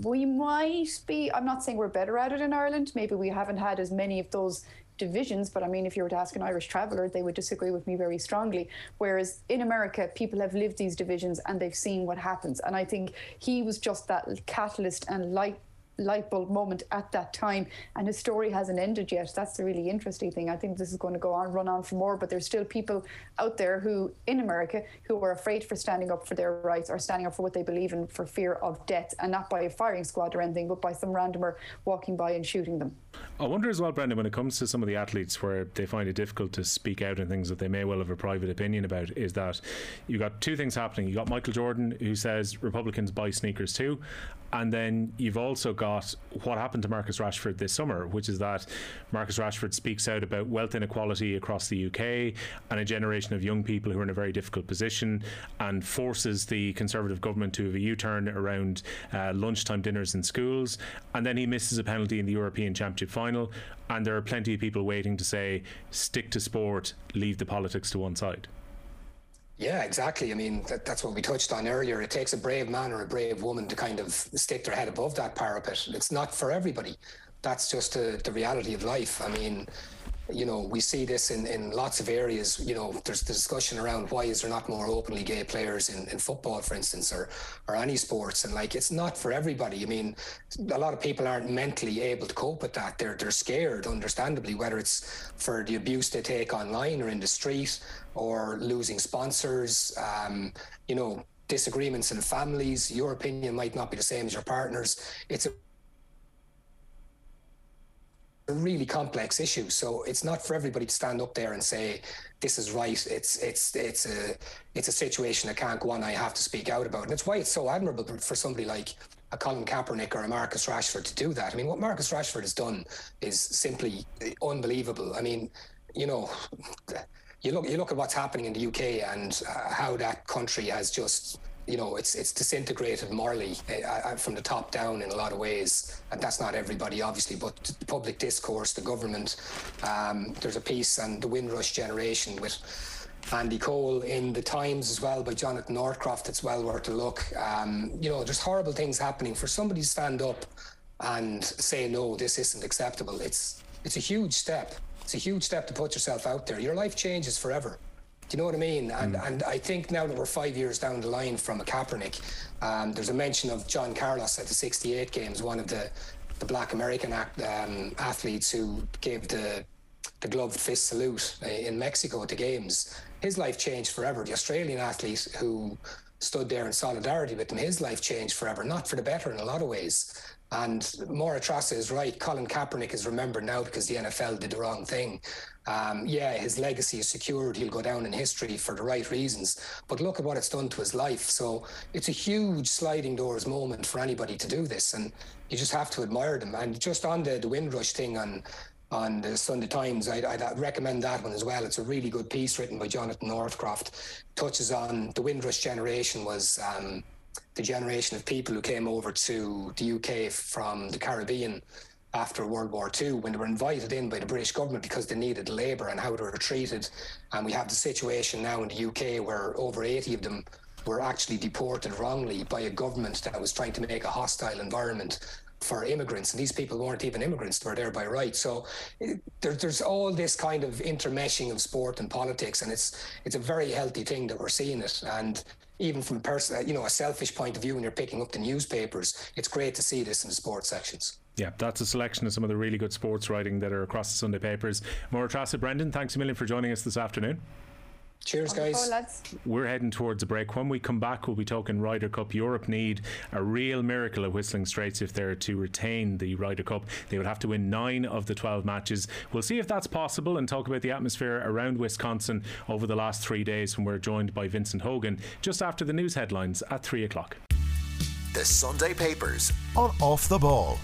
We might be, I'm not saying we're better at it in Ireland. Maybe we haven't had as many of those divisions, but I mean, if you were to ask an Irish traveller, they would disagree with me very strongly. Whereas in America, people have lived these divisions and they've seen what happens. And I think he was just that catalyst and light light bulb moment at that time and his story hasn't ended yet. That's the really interesting thing. I think this is going to go on run on for more but there's still people out there who in america who are afraid for standing up for their rights or standing up for what they believe in for fear of death and not by a firing squad or anything but by some randomer walking by and shooting them i wonder as well brendan when it comes to some of the athletes where they find it difficult to speak out in things that they may well have a private opinion about is that you got two things happening you got michael jordan who says republicans buy sneakers too and then you've also got what happened to Marcus Rashford this summer, which is that Marcus Rashford speaks out about wealth inequality across the UK and a generation of young people who are in a very difficult position and forces the Conservative government to have a U turn around uh, lunchtime dinners in schools. And then he misses a penalty in the European Championship final. And there are plenty of people waiting to say, stick to sport, leave the politics to one side. Yeah, exactly. I mean, that, that's what we touched on earlier. It takes a brave man or a brave woman to kind of stick their head above that parapet. It's not for everybody. That's just uh, the reality of life. I mean, you know, we see this in, in lots of areas. You know, there's the discussion around why is there not more openly gay players in, in football, for instance, or or any sports. And like, it's not for everybody. I mean, a lot of people aren't mentally able to cope with that. They're they're scared, understandably, whether it's for the abuse they take online or in the street, or losing sponsors. Um, you know, disagreements in families. Your opinion might not be the same as your partner's. It's a a really complex issue. So it's not for everybody to stand up there and say this is right. It's it's it's a it's a situation that can't go on. I have to speak out about, and it's why it's so admirable for somebody like a Colin Kaepernick or a Marcus Rashford to do that. I mean, what Marcus Rashford has done is simply unbelievable. I mean, you know. You look, you look at what's happening in the UK and uh, how that country has just you know, it's it's disintegrated morally uh, from the top down in a lot of ways, and that's not everybody, obviously, but the public discourse, the government. Um, there's a piece on the Windrush generation with Andy Cole in the Times as well by Jonathan Northcroft. It's well worth a look. Um, you know, there's horrible things happening. For somebody to stand up and say no, this isn't acceptable. It's it's a huge step. It's a huge step to put yourself out there. Your life changes forever Do you know what I mean? And mm. and I think now that we're five years down the line from a Kaepernick, um, there's a mention of John Carlos at the '68 games, one of the the Black American act, um, athletes who gave the the gloved fist salute uh, in Mexico at the games. His life changed forever. The Australian athlete who stood there in solidarity with him, his life changed forever, not for the better in a lot of ways. And Máire Treasa is right. Colin Kaepernick is remembered now because the NFL did the wrong thing. Um, yeah, his legacy is secured. He'll go down in history for the right reasons. But look at what it's done to his life. So it's a huge sliding doors moment for anybody to do this. And you just have to admire them. And just on the, the Windrush thing on on the Sunday Times. I'd, I'd, recommend that one as well. It's a really good piece written by Jonathan Northcroft. Touches on the Windrush generation was um, the generation of people who came over to the UK from the Caribbean after World War II when they were invited in by the British government because they needed labour and how they were treated. And we have the situation now in the UK where over 80 of them were actually deported wrongly by a government that was trying to make a hostile environment for immigrants, and these people weren't even immigrants; they were there by right. So it, there, there's all this kind of intermeshing of sport and politics, and it's it's a very healthy thing that we're seeing it. And even from a person, uh, you know, a selfish point of view, when you're picking up the newspapers, it's great to see this in the sports sections. Yeah, that's a selection of some of the really good sports writing that are across the Sunday papers. Máire Treasa, Brendan, thanks a million for joining us this afternoon. Cheers, guys. We're heading towards a break. When we come back, we'll be talking Ryder Cup. Europe need a real miracle at Whistling Straits if they're to retain the Ryder Cup. They would have to win nine of the 12 matches. We'll see if that's possible and talk about the atmosphere around Wisconsin over the last three days when we're joined by Vincent Hogan just after the news headlines at three o'clock. The Sunday Papers on Off the Ball.